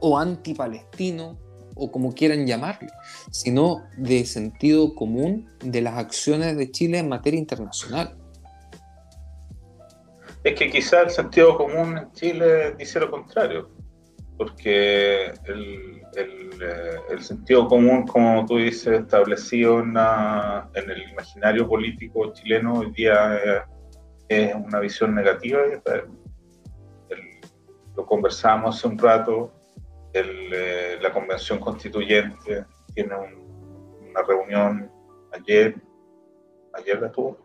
[SPEAKER 2] o anti-palestino o como quieran llamarlo, sino de sentido común de las acciones de Chile en materia internacional.
[SPEAKER 3] Es que quizá el sentido común en Chile dice lo contrario, porque el, eh, sentido común, como tú dices, establecido en, el imaginario político chileno hoy día es, una visión negativa lo conversamos hace un rato, eh, la convención constituyente tiene una reunión ayer, ayer la tuvo,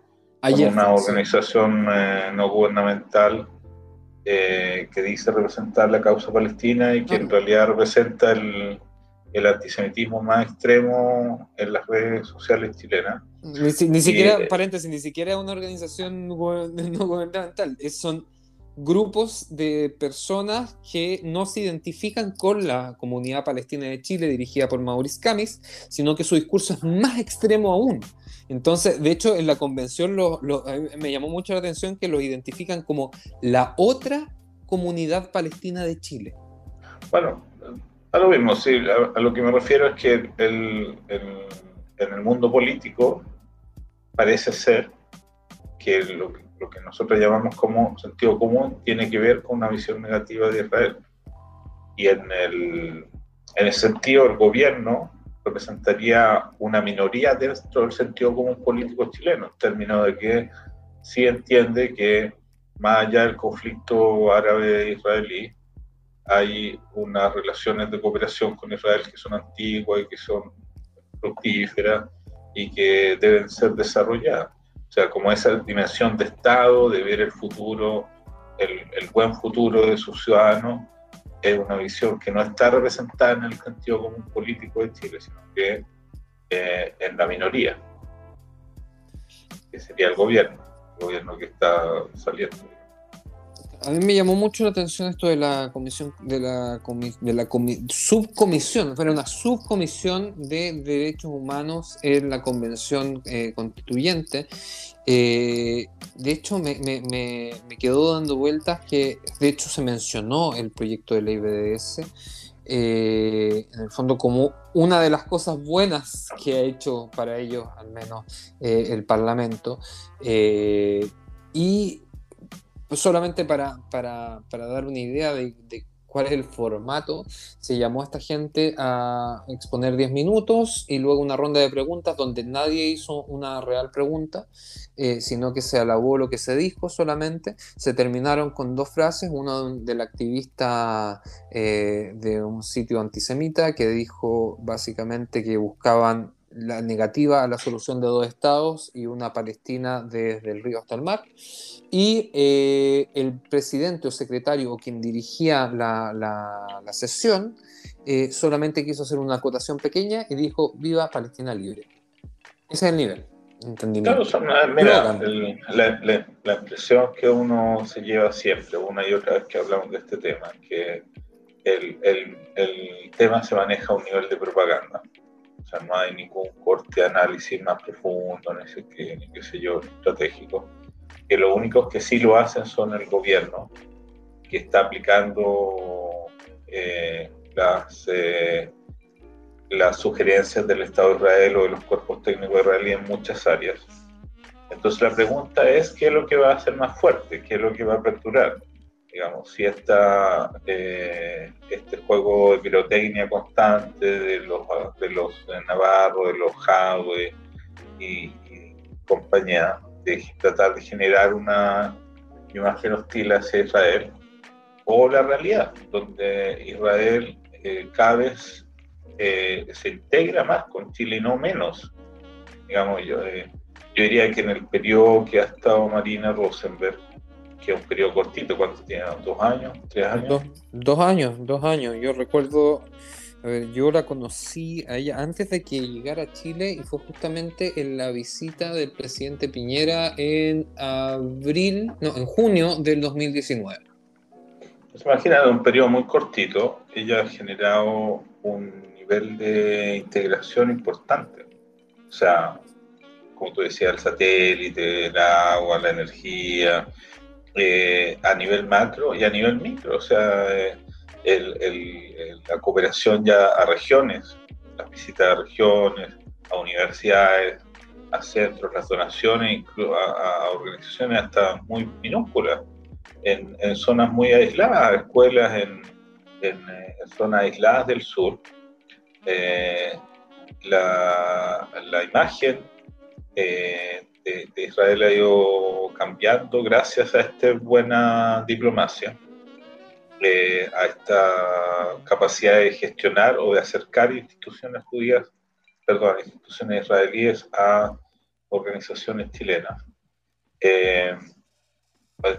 [SPEAKER 3] una organización eh, no gubernamental eh, que dice representar la causa palestina y que en realidad representa el, el, antisemitismo más extremo en las redes sociales chilenas.
[SPEAKER 2] Ni, siquiera, eh, paréntesis, ni siquiera es una organización (laughs) no gubernamental, son grupos de personas que no se identifican con la comunidad palestina de Chile dirigida por Maurice Camis, sino que su discurso es más extremo aún. Entonces, de hecho, en la convención me llamó mucho la atención que los identifican como la otra comunidad palestina de Chile.
[SPEAKER 3] Bueno, a lo mismo, sí, a, lo que me refiero es que en el mundo político parece ser que lo, lo, que nosotros llamamos como sentido común tiene que ver con una visión negativa de Israel. Y en el, en ese sentido, el gobierno representaría una minoría dentro del sentido común político chileno, en términos de que sí entiende que más allá del conflicto árabe-israelí, hay unas relaciones de cooperación con Israel que son antiguas y que son fructíferas y que deben ser desarrolladas. O sea, como esa dimensión de Estado, de ver el futuro, el, buen futuro de sus ciudadanos, es una visión que no está representada en el sentido común político de Chile, sino que eh, en la minoría, que sería el gobierno, el gobierno que está saliendo.
[SPEAKER 2] A mí me llamó mucho la atención esto de la comisión, de la, de la subcomisión, fue una subcomisión de derechos humanos en la convención eh, constituyente. Eh, de hecho, me, quedó dando vueltas que, de hecho, se mencionó el proyecto de ley BDS, eh, en el fondo como una de las cosas buenas que ha hecho para ellos, al menos, el Parlamento. y solamente para, para, para, dar una idea de, cuál es el formato, se llamó a esta gente a exponer 10 minutos y luego una ronda de preguntas donde nadie hizo una real pregunta, eh, sino que se alabó lo que se dijo solamente. Se terminaron con dos frases, una del activista eh, de un sitio antisemita que dijo básicamente que buscaban la negativa a la solución de dos estados y una Palestina desde el río hasta el mar. Y eh, el presidente o secretario o quien dirigía la, la, sesión eh, solamente quiso hacer una acotación pequeña y dijo, viva Palestina libre. Ese es el nivel.
[SPEAKER 3] Claro, mira, la, la, impresión que uno se lleva siempre, una y otra vez que hablamos de este tema, que el, el, el tema se maneja a un nivel de propaganda. Sea, no hay ningún corte de análisis más profundo, ni sé qué, qué sé yo, estratégico. Que los únicos que sí lo hacen son el gobierno, que está aplicando eh, las, eh, las sugerencias del Estado de Israel o de los cuerpos técnicos israelíes en muchas áreas. Entonces la pregunta es, ¿qué es lo que va a hacer más fuerte? ¿Qué es lo que va a aperturar? Digamos, si esta, eh, este juego de pirotecnia constante de los, de los Navarro, de los Jadwe y, compañía, de tratar de generar una imagen hostil hacia Israel, o la realidad, donde Israel eh, cada vez eh, se integra más con Chile y no menos. Digamos, yo, yo diría que en el periodo que ha estado Marina Rosenberg, que es un periodo cortito, ¿cuánto tiene? ¿Dos años? ¿Tres años?
[SPEAKER 2] Dos, años, dos años. Yo recuerdo, a ver, yo la conocí a ella antes de que llegara a Chile y fue justamente en la visita del presidente Piñera en abril, no, en junio del 2019.
[SPEAKER 3] Pues imagina, en un periodo muy cortito, ella ha generado un nivel de integración importante. O sea, como tú decías, el satélite, el agua, la energía, eh, a nivel macro y a nivel micro, o sea, eh, la cooperación ya a regiones, las visitas a regiones, a universidades, a centros, las donaciones a, organizaciones hasta muy minúsculas, en, zonas muy aisladas, escuelas en, eh, zonas aisladas del sur. la, la, imagen de, Israel ha ido cambiando gracias a esta buena diplomacia, eh, a esta capacidad de gestionar o de acercar instituciones judías, perdón, instituciones israelíes a organizaciones chilenas. Eh,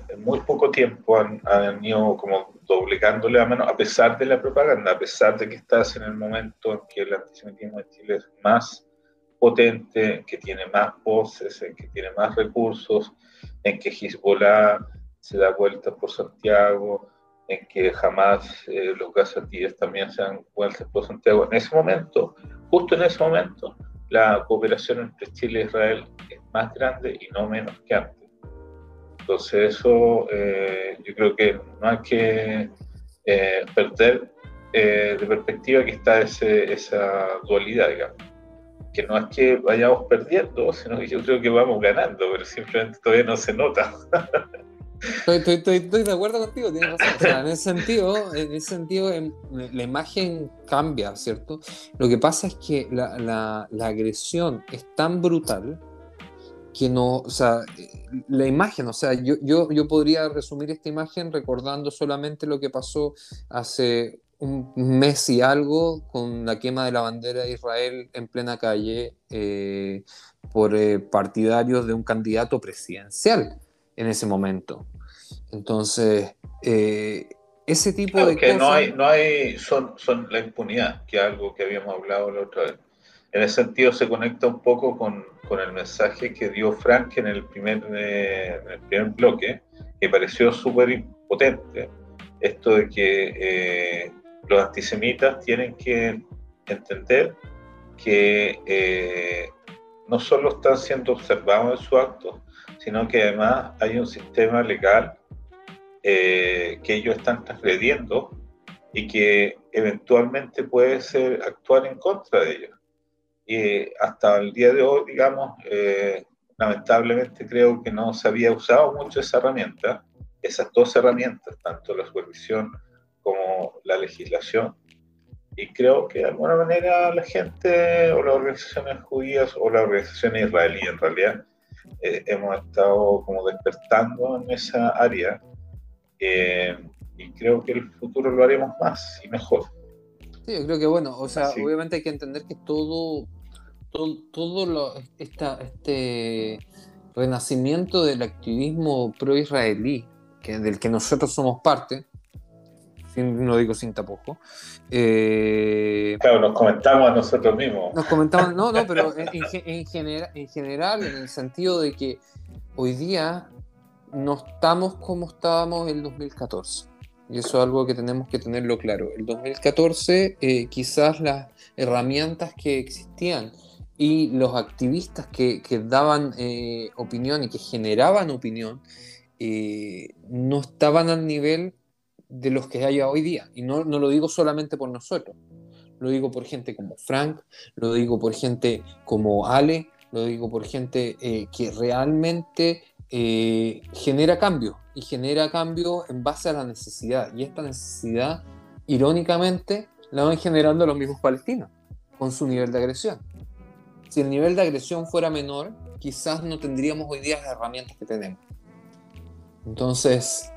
[SPEAKER 3] en muy poco tiempo han, han, ido como doblegándole a menos, a pesar de la propaganda, a pesar de que estás en el momento en que el antisemitismo en Chile es más potente, que tiene más voces, en que tiene más recursos, en que Hezbollah se da vueltas por Santiago, en que jamás eh, los gazatíes también se dan vueltas por Santiago. En ese momento, justo en ese momento, la cooperación entre Chile e Israel es más grande y no menos que antes. Entonces eso eh, yo creo que no hay que eh, perder de perspectiva que está ese, esa dualidad, digamos no es que vayamos perdiendo, sino que yo creo que vamos ganando, pero simplemente todavía no se nota.
[SPEAKER 2] Estoy, de acuerdo contigo, tienes razón. en ese sentido, en ese sentido la imagen cambia, ¿cierto? Lo que pasa es que la, la, la, agresión es tan brutal que no, o sea, la imagen, o sea, yo, yo, yo podría resumir esta imagen recordando solamente lo que pasó hace un mes y algo con la quema de la bandera de Israel en plena calle eh, por eh, partidarios de un candidato presidencial en ese momento. Entonces, eh, ese tipo de
[SPEAKER 3] que no hay, no hay son, son la impunidad, que es algo que habíamos hablado la otra vez. En ese sentido se conecta un poco con, con el mensaje que dio Frank en el primer, en el primer bloque, que pareció súper potente. Esto de que los antisemitas tienen que entender que eh, no solo están siendo observados en su acto, sino que además hay un sistema legal eh, que ellos están transgrediendo y que eventualmente puede ser actuar en contra de ellos. Y hasta el día de hoy, digamos, eh, lamentablemente creo que no se había usado mucho esa herramienta, esas dos herramientas, tanto la supervisión como la legislación. Y creo que de alguna manera la gente o las organizaciones judías o las organizaciones israelíes en realidad eh, hemos estado como despertando en esa área eh, y creo que el futuro lo haremos más y mejor.
[SPEAKER 2] Sí, yo creo que bueno, o sea, obviamente hay que entender que todo todo, este renacimiento del activismo pro-israelí, del que nosotros somos parte, no digo sin tapujo.
[SPEAKER 3] Eh, claro, nos comentamos a nosotros mismos.
[SPEAKER 2] Nos comentamos, no, no, pero (laughs) en, en, general, en el sentido de que hoy día no estamos como estábamos en el 2014. Y eso es algo que tenemos que tenerlo claro. El 2014, eh, quizás las herramientas que existían y los activistas que, daban eh, opinión y que generaban opinión eh, no estaban al nivel de los que hay hoy día. Y no, no, lo digo solamente por nosotros, lo digo por gente como Frank, lo digo por gente como Ale, lo digo por gente que realmente eh, genera cambio y genera cambio en base a la necesidad. Y esta necesidad, irónicamente, la van generando los mismos palestinos con su nivel de agresión. Si el nivel de agresión fuera menor, quizás no tendríamos hoy día las herramientas que tenemos. Entonces,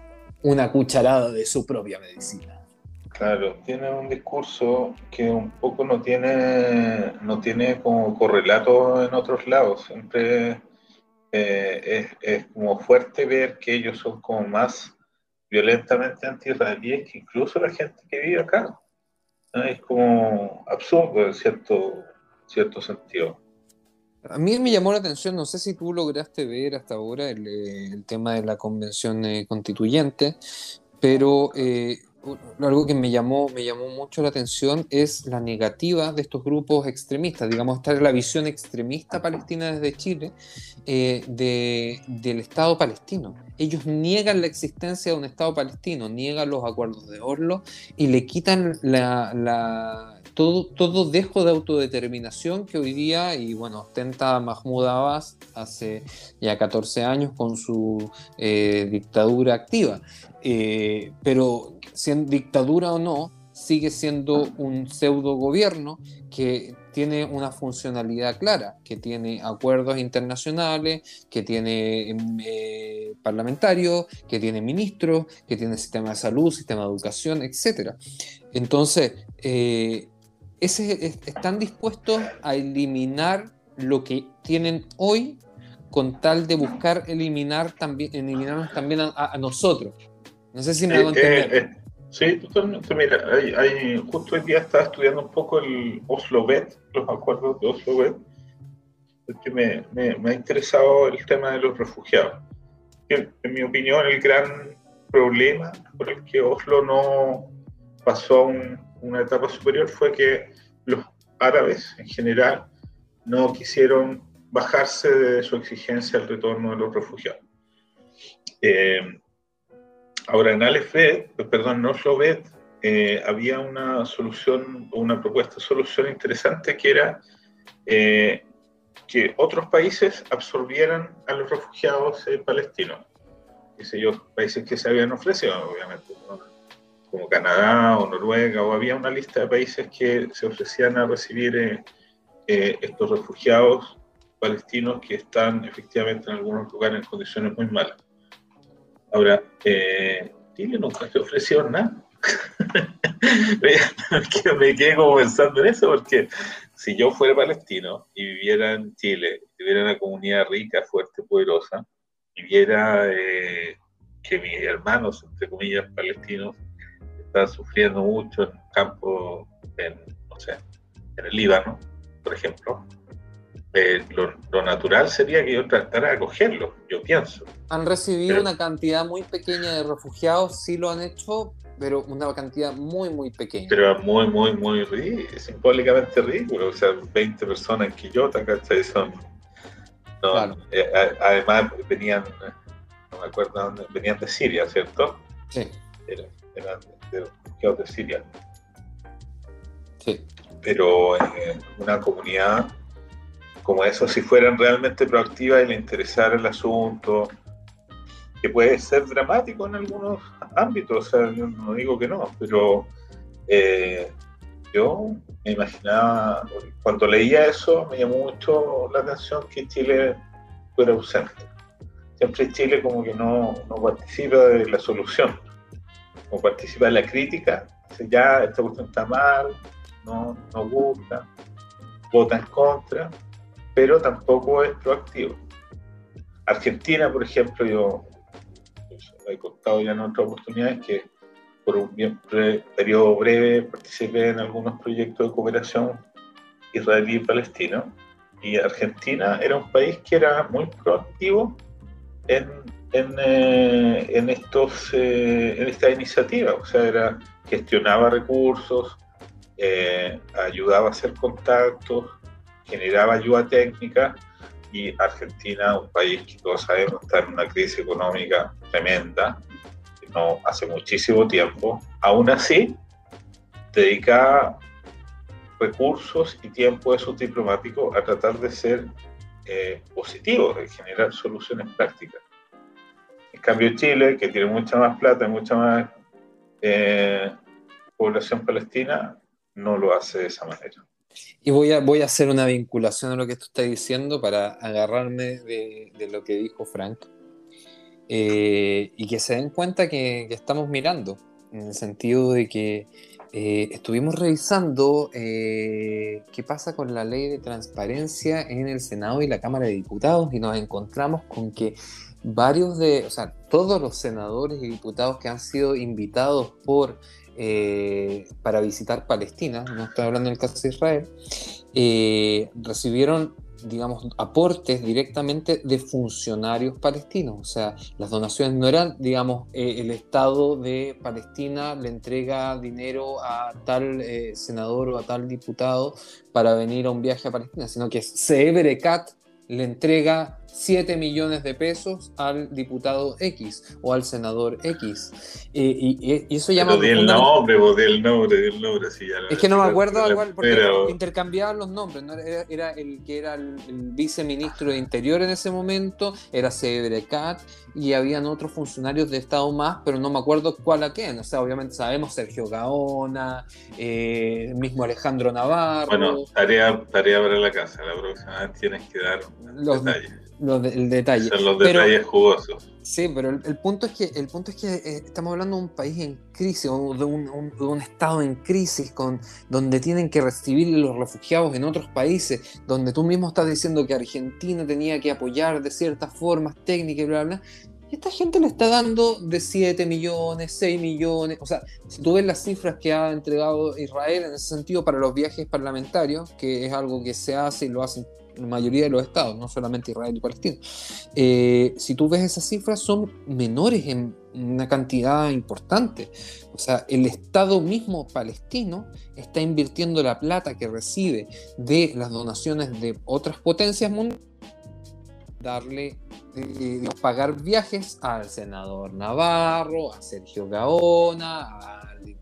[SPEAKER 2] una cucharada de su propia medicina.
[SPEAKER 3] Claro, tiene un discurso que un poco no tiene, no tiene como correlato en otros lados. Siempre eh, es, como fuerte ver que ellos son como más violentamente anti-israelíes que incluso la gente que vive acá. Es como absurdo en cierto, cierto sentido.
[SPEAKER 2] A mí me llamó la atención, no sé si tú lograste ver hasta ahora el, eh, tema de la convención eh, constituyente, pero algo que me llamó, me llamó mucho la atención es la negativa de estos grupos extremistas, digamos, esta es la visión extremista palestina desde Chile eh, del Estado palestino. Ellos niegan la existencia de un Estado palestino, niegan los acuerdos de Oslo y le quitan la, todo, todo dejo de autodeterminación que hoy día, y bueno, ostenta Mahmoud Abbas hace ya 14 años con su eh, dictadura activa. Eh, pero siendo dictadura o no, sigue siendo un pseudo gobierno que tiene una funcionalidad clara, que tiene acuerdos internacionales, que tiene em, eh, parlamentarios, que tiene ministros, que tiene sistema de salud, sistema de educación, etc. Entonces, eh, están dispuestos a eliminar lo que tienen hoy con tal de buscar eliminar también, eliminarnos también a, nosotros. No sé si me hago eh, entender.
[SPEAKER 3] Sí, totalmente. Mira, hay, justo hoy día estaba estudiando un poco el Oslo Bet, los acuerdos de Oslo Bet, porque me, me, ha interesado el tema de los refugiados. En, mi opinión, el gran problema por el que Oslo no pasó a una etapa superior fue que los árabes en general no quisieron bajarse de su exigencia al retorno de los refugiados. Eh, Ahora, en Aleph perdón, no Oslo eh, había una solución, una propuesta de solución interesante que era eh, que otros países absorbieran a los refugiados eh, palestinos. Qué sé yo, países que se habían ofrecido, obviamente, como Canadá o Noruega, o había una lista de países que se ofrecían a recibir estos refugiados palestinos que están efectivamente en algunos lugares en condiciones muy malas. Ahora, eh, Chile nunca te ofreció nada. (laughs) me quedé como pensando en eso, porque si yo fuera palestino y viviera en Chile, viviera en una comunidad rica, fuerte, poderosa, y viera eh, que mis hermanos, entre comillas, palestinos, están sufriendo mucho en campo, en, no sé, en el Líbano, por ejemplo, eh, lo, natural sería que yo tratara de acogerlo, yo pienso.
[SPEAKER 2] Han recibido una cantidad muy pequeña de refugiados, sí lo han hecho, pero una cantidad muy, muy pequeña.
[SPEAKER 3] Pero muy, muy, muy ridículo, simbólicamente ridículo. O sea, 20 personas en Quillota, ¿cachai? Son. Eh, además, venían, no me acuerdo dónde, venían de Siria, ¿cierto?
[SPEAKER 2] Sí.
[SPEAKER 3] Eran, de, de, de Siria.
[SPEAKER 2] Sí.
[SPEAKER 3] Pero en una comunidad como eso, si fueran realmente proactivas y le interesara el asunto, que puede ser dramático en algunos ámbitos, o sea, yo no digo que no, pero eh, yo me imaginaba, cuando leía eso, me llamó mucho la atención que Chile fuera ausente. Siempre Chile como que no, no participa de la solución, como participa de la crítica, dice ya esta cuestión está mal, no, no gusta, vota en contra, pero tampoco es proactivo. Argentina, por ejemplo, yo, he contado ya en otras oportunidades que por un periodo breve participé en algunos proyectos de cooperación israelí-palestino y Argentina era un país que era muy proactivo en, en, eh, en estos, eh, en esta iniciativa, o sea, era, gestionaba recursos, eh, ayudaba a hacer contactos, generaba ayuda técnica y Argentina, un país que todos sabemos está en una crisis económica tremenda, no hace muchísimo tiempo, aún así dedicaba recursos y tiempo de sus diplomáticos a tratar de ser eh, positivos, de generar soluciones prácticas. En cambio Chile, que tiene mucha más plata, mucha más eh, población palestina, no lo hace de esa manera.
[SPEAKER 2] Y voy a, voy a hacer una vinculación a lo que tú estás diciendo para agarrarme de, lo que dijo Frank. Eh, y que se den cuenta que, estamos mirando, en el sentido de que eh, estuvimos revisando eh, qué pasa con la ley de transparencia en el Senado y la Cámara de Diputados y nos encontramos con que varios de, o sea, todos los senadores y diputados que han sido invitados por eh, para visitar Palestina, no estoy hablando del caso de Israel, eh, recibieron, digamos, aportes directamente de funcionarios palestinos. O sea, las donaciones no eran, digamos, eh, el Estado de Palestina le entrega dinero a tal senador o a tal diputado para venir a un viaje a Palestina, sino que es Sebrecat le entrega 7 millones de pesos al diputado X o al senador X. y, eso llama...
[SPEAKER 3] Pero el nombre, vos el nombre, el nombre, sí, ya
[SPEAKER 2] Es que no me acuerdo igual, porque intercambiaban los nombres, ¿no? era, el que era el, viceministro de Interior en ese momento, era Sebrecat, y habían otros funcionarios de Estado más, pero no me acuerdo cuál a quién. O sea, obviamente sabemos Sergio Gaona, eh, el mismo Alejandro Navarro.
[SPEAKER 3] Bueno, tarea, tarea para la casa, la próxima vez tienes que dar
[SPEAKER 2] los detalles el detalle.
[SPEAKER 3] Son los detalles jugosos.
[SPEAKER 2] Sí, pero el, punto es que, el punto es que eh, estamos hablando de un país en crisis, o de un, estado en crisis, con, donde tienen que recibir los refugiados en otros países, donde tú mismo estás diciendo que Argentina tenía que apoyar de ciertas formas técnicas y bla, bla, bla. Y esta gente le está dando de 7 millones, 6 millones. O sea, si tú ves las cifras que ha entregado Israel en ese sentido para los viajes parlamentarios, que es algo que se hace y lo hacen la mayoría de los estados, no solamente Israel y Palestina. Eh, si tú ves esas cifras, son menores en una cantidad importante. O sea, el Estado mismo palestino está invirtiendo la plata que recibe de las donaciones de otras potencias mundiales darle, eh, pagar viajes al senador Navarro, a Sergio Gaona,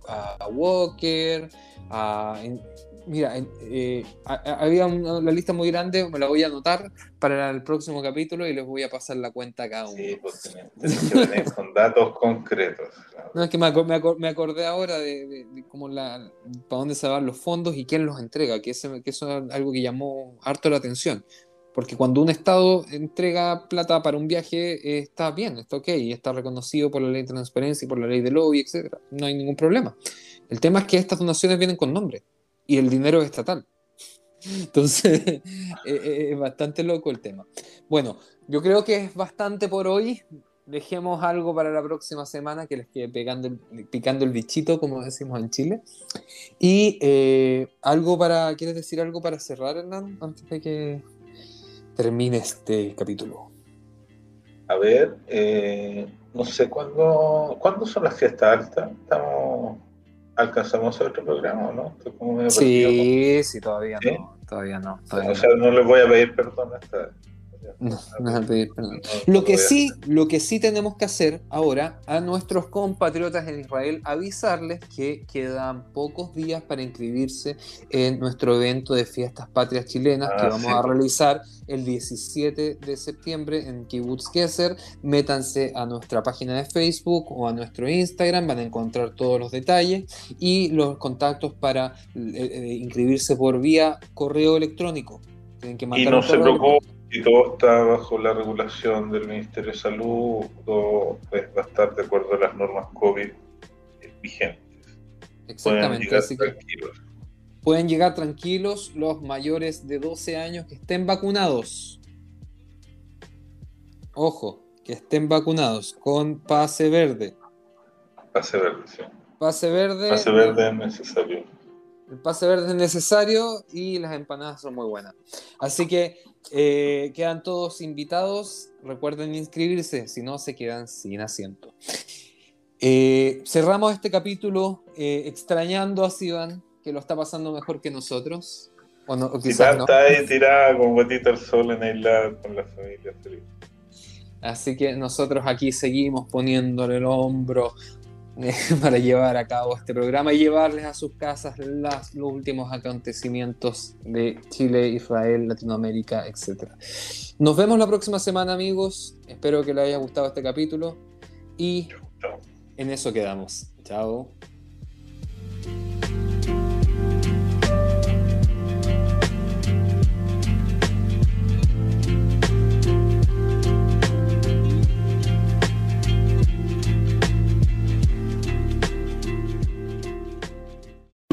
[SPEAKER 2] a, Walker, a, mira, eh, había una, lista muy grande, me la voy a anotar para el próximo capítulo y les voy a pasar la cuenta a cada uno.
[SPEAKER 3] Sí, pues con datos concretos.
[SPEAKER 2] No, es que me, acordé ahora de, cómo la, para dónde se van los fondos y quién los entrega, que, eso es algo que llamó harto la atención. Porque cuando un Estado entrega plata para un viaje, está bien, está ok, está reconocido por la ley de transparencia y por la ley de lobby, etc. No hay ningún problema. El tema es que estas donaciones vienen con nombre y el dinero es estatal. Entonces, eh, (laughs) eh, es bastante loco el tema. Bueno, yo creo que es bastante por hoy. Dejemos algo para la próxima semana que les quede pegando picando el bichito, como decimos en Chile. Y eh, algo para, ¿quieres decir algo para cerrar, Hernán? Antes de que termine este capítulo.
[SPEAKER 3] A ver, no sé cuándo, ¿cuándo son las fiestas altas. Estamos alcanzamos otro programa, ¿no?
[SPEAKER 2] sí, sí, todavía no, todavía no.
[SPEAKER 3] o sea, no les voy a pedir perdón hasta
[SPEAKER 2] lo que sí, lo que sí tenemos que hacer ahora a nuestros compatriotas en Israel, avisarles que quedan pocos días para inscribirse en nuestro evento de fiestas patrias chilenas que ah, vamos a realizar el 17 de septiembre en Kibbutz Gesser. Métanse a nuestra página de Facebook o a nuestro Instagram, van a encontrar todos los detalles y los contactos para eh, eh, inscribirse por vía correo electrónico.
[SPEAKER 3] Tienen que y no se preocupen si todo está bajo la regulación del Ministerio de Salud, todo va a estar de acuerdo a las normas COVID vigentes.
[SPEAKER 2] Exactamente, así que Pueden llegar tranquilos los mayores de 12 años que estén vacunados. Ojo, que estén vacunados con pase verde.
[SPEAKER 3] Pase verde, sí.
[SPEAKER 2] Pase verde.
[SPEAKER 3] Pase verde es necesario.
[SPEAKER 2] El pase verde es necesario y las empanadas son muy buenas. Así que eh, quedan todos invitados. Recuerden inscribirse, si no se quedan sin asiento. Eh, cerramos este capítulo eh, extrañando a Sivan, que lo está pasando mejor que nosotros. O, no, o quizás no.
[SPEAKER 3] Está ahí tirada con gotita al sol en el lado con la familia feliz.
[SPEAKER 2] Así que nosotros aquí seguimos poniéndole el hombro (laughs) para llevar a cabo este programa y llevarles a sus casas las, los últimos acontecimientos de Chile, Israel, Latinoamérica, etc. Nos vemos la próxima semana, amigos. Espero que les haya gustado este capítulo y en eso quedamos. Chao.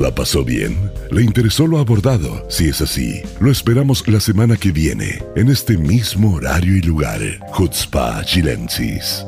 [SPEAKER 1] ¿La pasó bien? ¿Le interesó lo abordado? Si es así, lo esperamos la semana que viene, en este mismo horario y lugar. Jutzpa Chilensis.